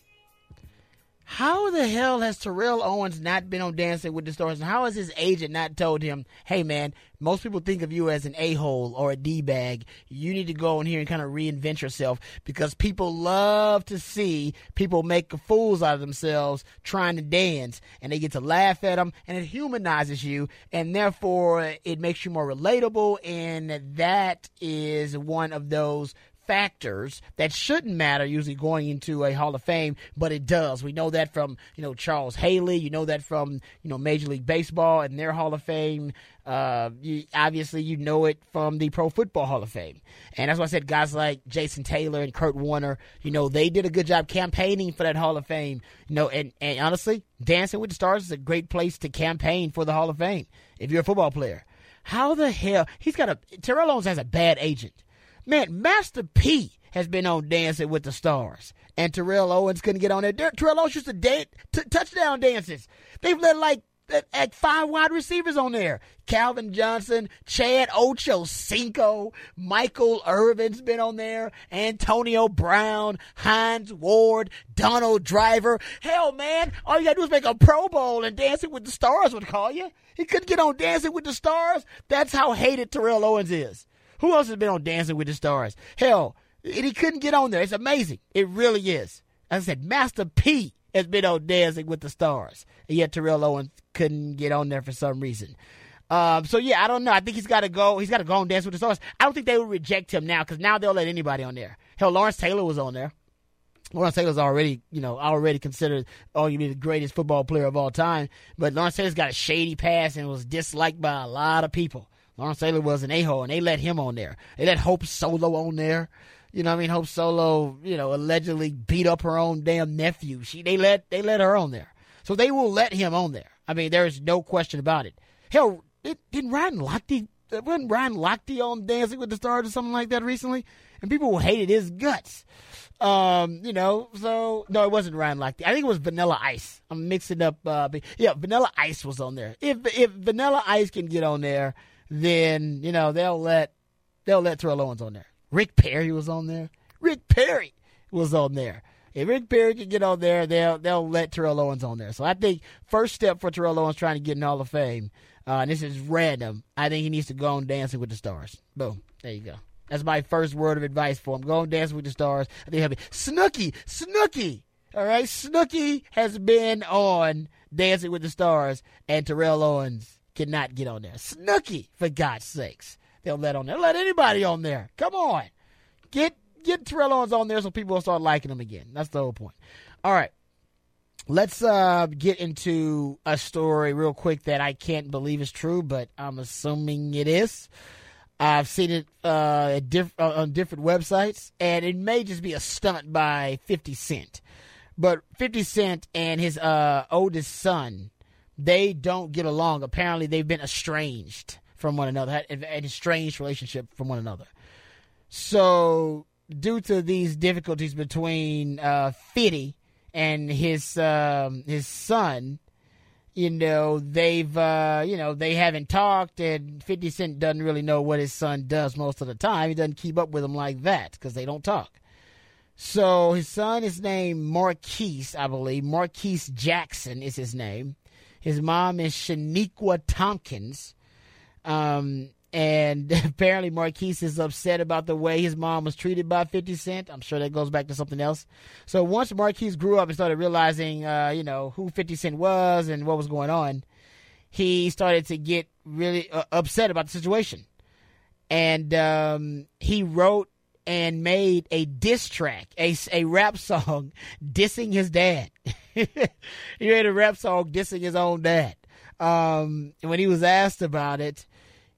How the hell has Terrell Owens not been on Dancing with the Stars? And how has his agent not told him, hey man, most people think of you as an a hole or a D bag. You need to go in here and kind of reinvent yourself because people love to see people make fools out of themselves trying to dance and they get to laugh at them and it humanizes you and therefore it makes you more relatable. And that is one of those factors that shouldn't matter usually going into a Hall of Fame, but it does. We know that from you know Charles Haley. You know that from you know Major League Baseball and their Hall of Fame. Uh, you, obviously, you know it from the Pro Football Hall of Fame, and that's why I said guys like Jason Taylor and Kurt Warner. You know they did a good job campaigning for that Hall of Fame. You know, and and honestly, Dancing with the Stars is a great place to campaign for the Hall of Fame if you're a football player. How the hell he's got a Terrell Owens has a bad agent. Man, Master P has been on Dancing with the Stars. And Terrell Owens couldn't get on there. Terrell Owens used to dance, t- touchdown dances. They've let like five wide receivers on there. Calvin Johnson, Chad Ocho Cinco, Michael Irvin's been on there, Antonio Brown, Hines Ward, Donald Driver. Hell, man, all you gotta do is make a Pro Bowl and Dancing with the Stars would call you. He couldn't get on Dancing with the Stars. That's how hated Terrell Owens is. Who else has been on Dancing with the Stars? Hell, he couldn't get on there. It's amazing. It really is. I said, Master P has been on Dancing with the Stars, and yet Terrell Owens couldn't get on there for some reason. Um, so yeah, I don't know. I think he's got to go. He's got to go on Dance with the Stars. I don't think they would reject him now because now they'll let anybody on there. Hell, Lawrence Taylor was on there. Lawrence Taylor's already, you know, already considered arguably the greatest football player of all time. But Lawrence Taylor's got a shady past and was disliked by a lot of people. Lawrence Taylor was an a-hole, and they let him on there. They let Hope Solo on there. You know what I mean? Hope Solo, you know, allegedly beat up her own damn nephew. She they let they let her on there. So they will let him on there. I mean, there is no question about it. Hell, it, didn't Ryan Lochte wasn't Ryan Lochte on Dancing with the Stars or something like that recently? And people hated his guts. Um, you know, so no, it wasn't Ryan Lochte. I think it was Vanilla Ice. I'm mixing up. Uh, yeah, Vanilla Ice was on there. If if Vanilla Ice can get on there, then you know they'll let they'll let Terrell Owens on there. Rick Perry was on there. Rick Perry was on there. If Rick Perry can get on there, they'll they'll let Terrell Owens on there. So I think first step for Terrell Owens trying to get in Hall of Fame, uh, and this is random. I think he needs to go on Dancing with the Stars. Boom, there you go. That's my first word of advice for him. Go on Dancing with the Stars. I think have Snooki, Snooki. All right, Snooki has been on Dancing with the Stars, and Terrell Owens cannot get on there. Snooki, for God's sakes. they'll let on there. Let anybody on there. Come on. Get get Terrell Owens on there so people will start liking him again. That's the whole point. All right. Let's uh, get into a story real quick that I can't believe is true, but I'm assuming it is. I've seen it uh, diff- uh, on different websites, and it may just be a stunt by 50 Cent. But 50 Cent and his uh, oldest son, they don't get along. Apparently, they've been estranged from one another, had an estranged relationship from one another. So, due to these difficulties between uh, 50 and his um, his son, you know, they've uh, you know, they haven't talked and 50 Cent doesn't really know what his son does most of the time. He doesn't keep up with him like that cuz they don't talk. So his son is named Marquise, I believe. Marquise Jackson is his name. His mom is Shaniqua Tompkins. Um, and apparently Marquise is upset about the way his mom was treated by 50 Cent. I'm sure that goes back to something else. So once Marquise grew up and started realizing, uh, you know, who 50 Cent was and what was going on, he started to get really uh, upset about the situation. And um, he wrote and made a diss track, a, a rap song dissing his dad. he made a rap song dissing his own dad. Um, when he was asked about it,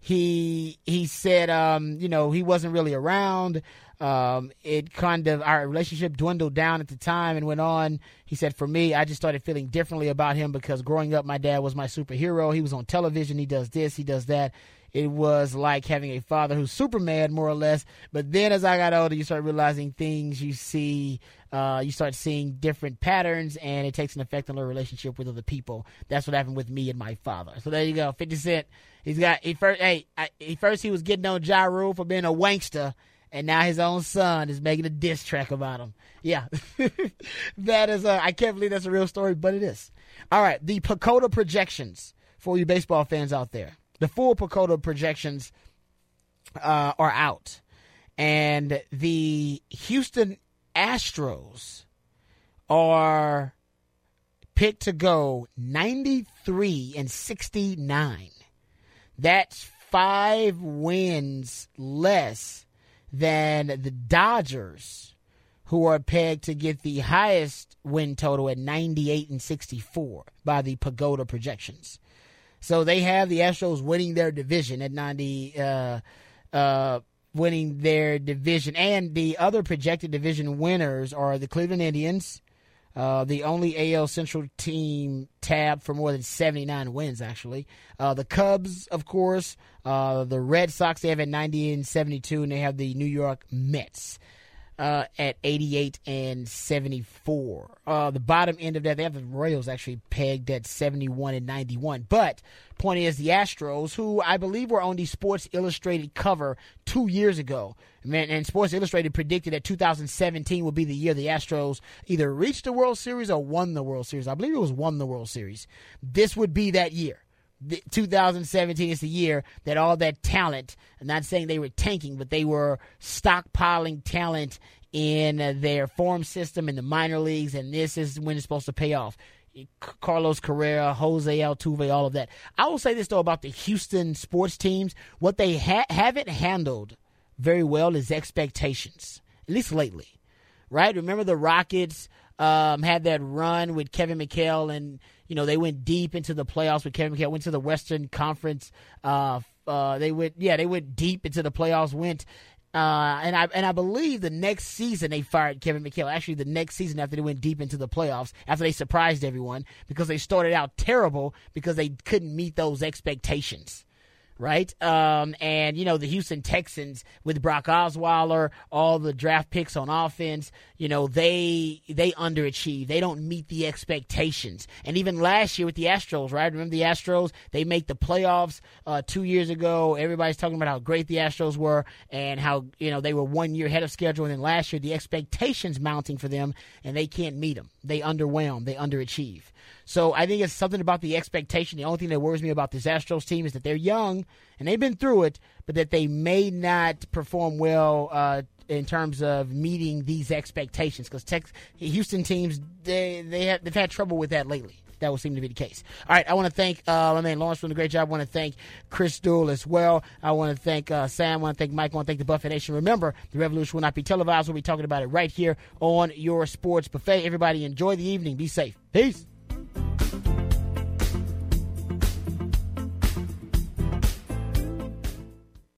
he he said um, you know he wasn't really around um, it kind of our relationship dwindled down at the time and went on he said for me i just started feeling differently about him because growing up my dad was my superhero he was on television he does this he does that it was like having a father who's Superman, more or less. But then as I got older, you start realizing things you see, uh, you start seeing different patterns, and it takes an effect on the relationship with other people. That's what happened with me and my father. So there you go. 50 Cent He's got he first. Hey, I, he first he was getting on Ja Rule for being a wankster, and now his own son is making a diss track about him. Yeah, that is. A, I can't believe that's a real story, but it is. All right, the PECOTA projections for you baseball fans out there. The full PECOTA projections uh, are out, and the Houston Astros are picked to go 93 and 69 that's five wins less than the Dodgers, who are pegged to get the highest win total at 98 and 64 by the PECOTA projections. So they have the Astros winning their division at 90, uh, uh, winning their division. And the other projected division winners are the Cleveland Indians, uh, the only AL Central team tab for more than 79 wins, actually. Uh, the Cubs, of course. Uh, the Red Sox, they have at 90 and 72, and they have the New York Mets uh, at 88 and 74. Uh, the bottom end of that, they have the Royals actually pegged at 71 and 91. But point is, the Astros, who I believe were on the Sports Illustrated cover two years ago, man, and Sports Illustrated predicted that 2017 would be the year the Astros either reached the World Series or won the World Series. I believe it was won the World Series. This would be that year. 2017 is the year that all that talent, I'm not saying they were tanking, but they were stockpiling talent in their farm system in the minor leagues, and this is when it's supposed to pay off. Carlos Correa, Jose Altuve, all of that. I will say this though about the Houston sports teams: what they ha- haven't handled very well is expectations, at least lately. Right? Remember the Rockets um, had that run with Kevin McHale and you know, they went deep into the playoffs with Kevin McHale, went to the Western Conference. Uh, uh, they went, yeah, they went deep into the playoffs, went uh, and I and I believe the next season they fired Kevin McHale. Actually, the next season after they went deep into the playoffs, after they surprised everyone because they started out terrible because they couldn't meet those expectations right? Um, and you know the Houston Texans with Brock Osweiler, all the draft picks on offense, you know they they underachieve. They don't meet the expectations. And even last year with the Astros, right? Remember the Astros? They make the playoffs uh, two years ago. Everybody's talking about how great the Astros were and how you know they were one year ahead of schedule. And then last year the expectations mounting for them, and they can't meet them. They underwhelm. They underachieve. So I think it's something about the expectation. The only thing that worries me about this Astros team is that they're young and they've been through it, but that they may not perform well uh, in terms of meeting these expectations. Because Houston teams they they have they've had trouble with that lately. that would seem to be the case. All right, I want to thank uh, my man Lawrence doing a great job. I want to thank Chris Duel as well. I want to thank uh, Sam. I want to thank Mike. I want to thank the Buffet Nation. Remember, the revolution will not be televised. We'll be talking about it right here on your sports buffet. Everybody, enjoy the evening. Be safe. Peace.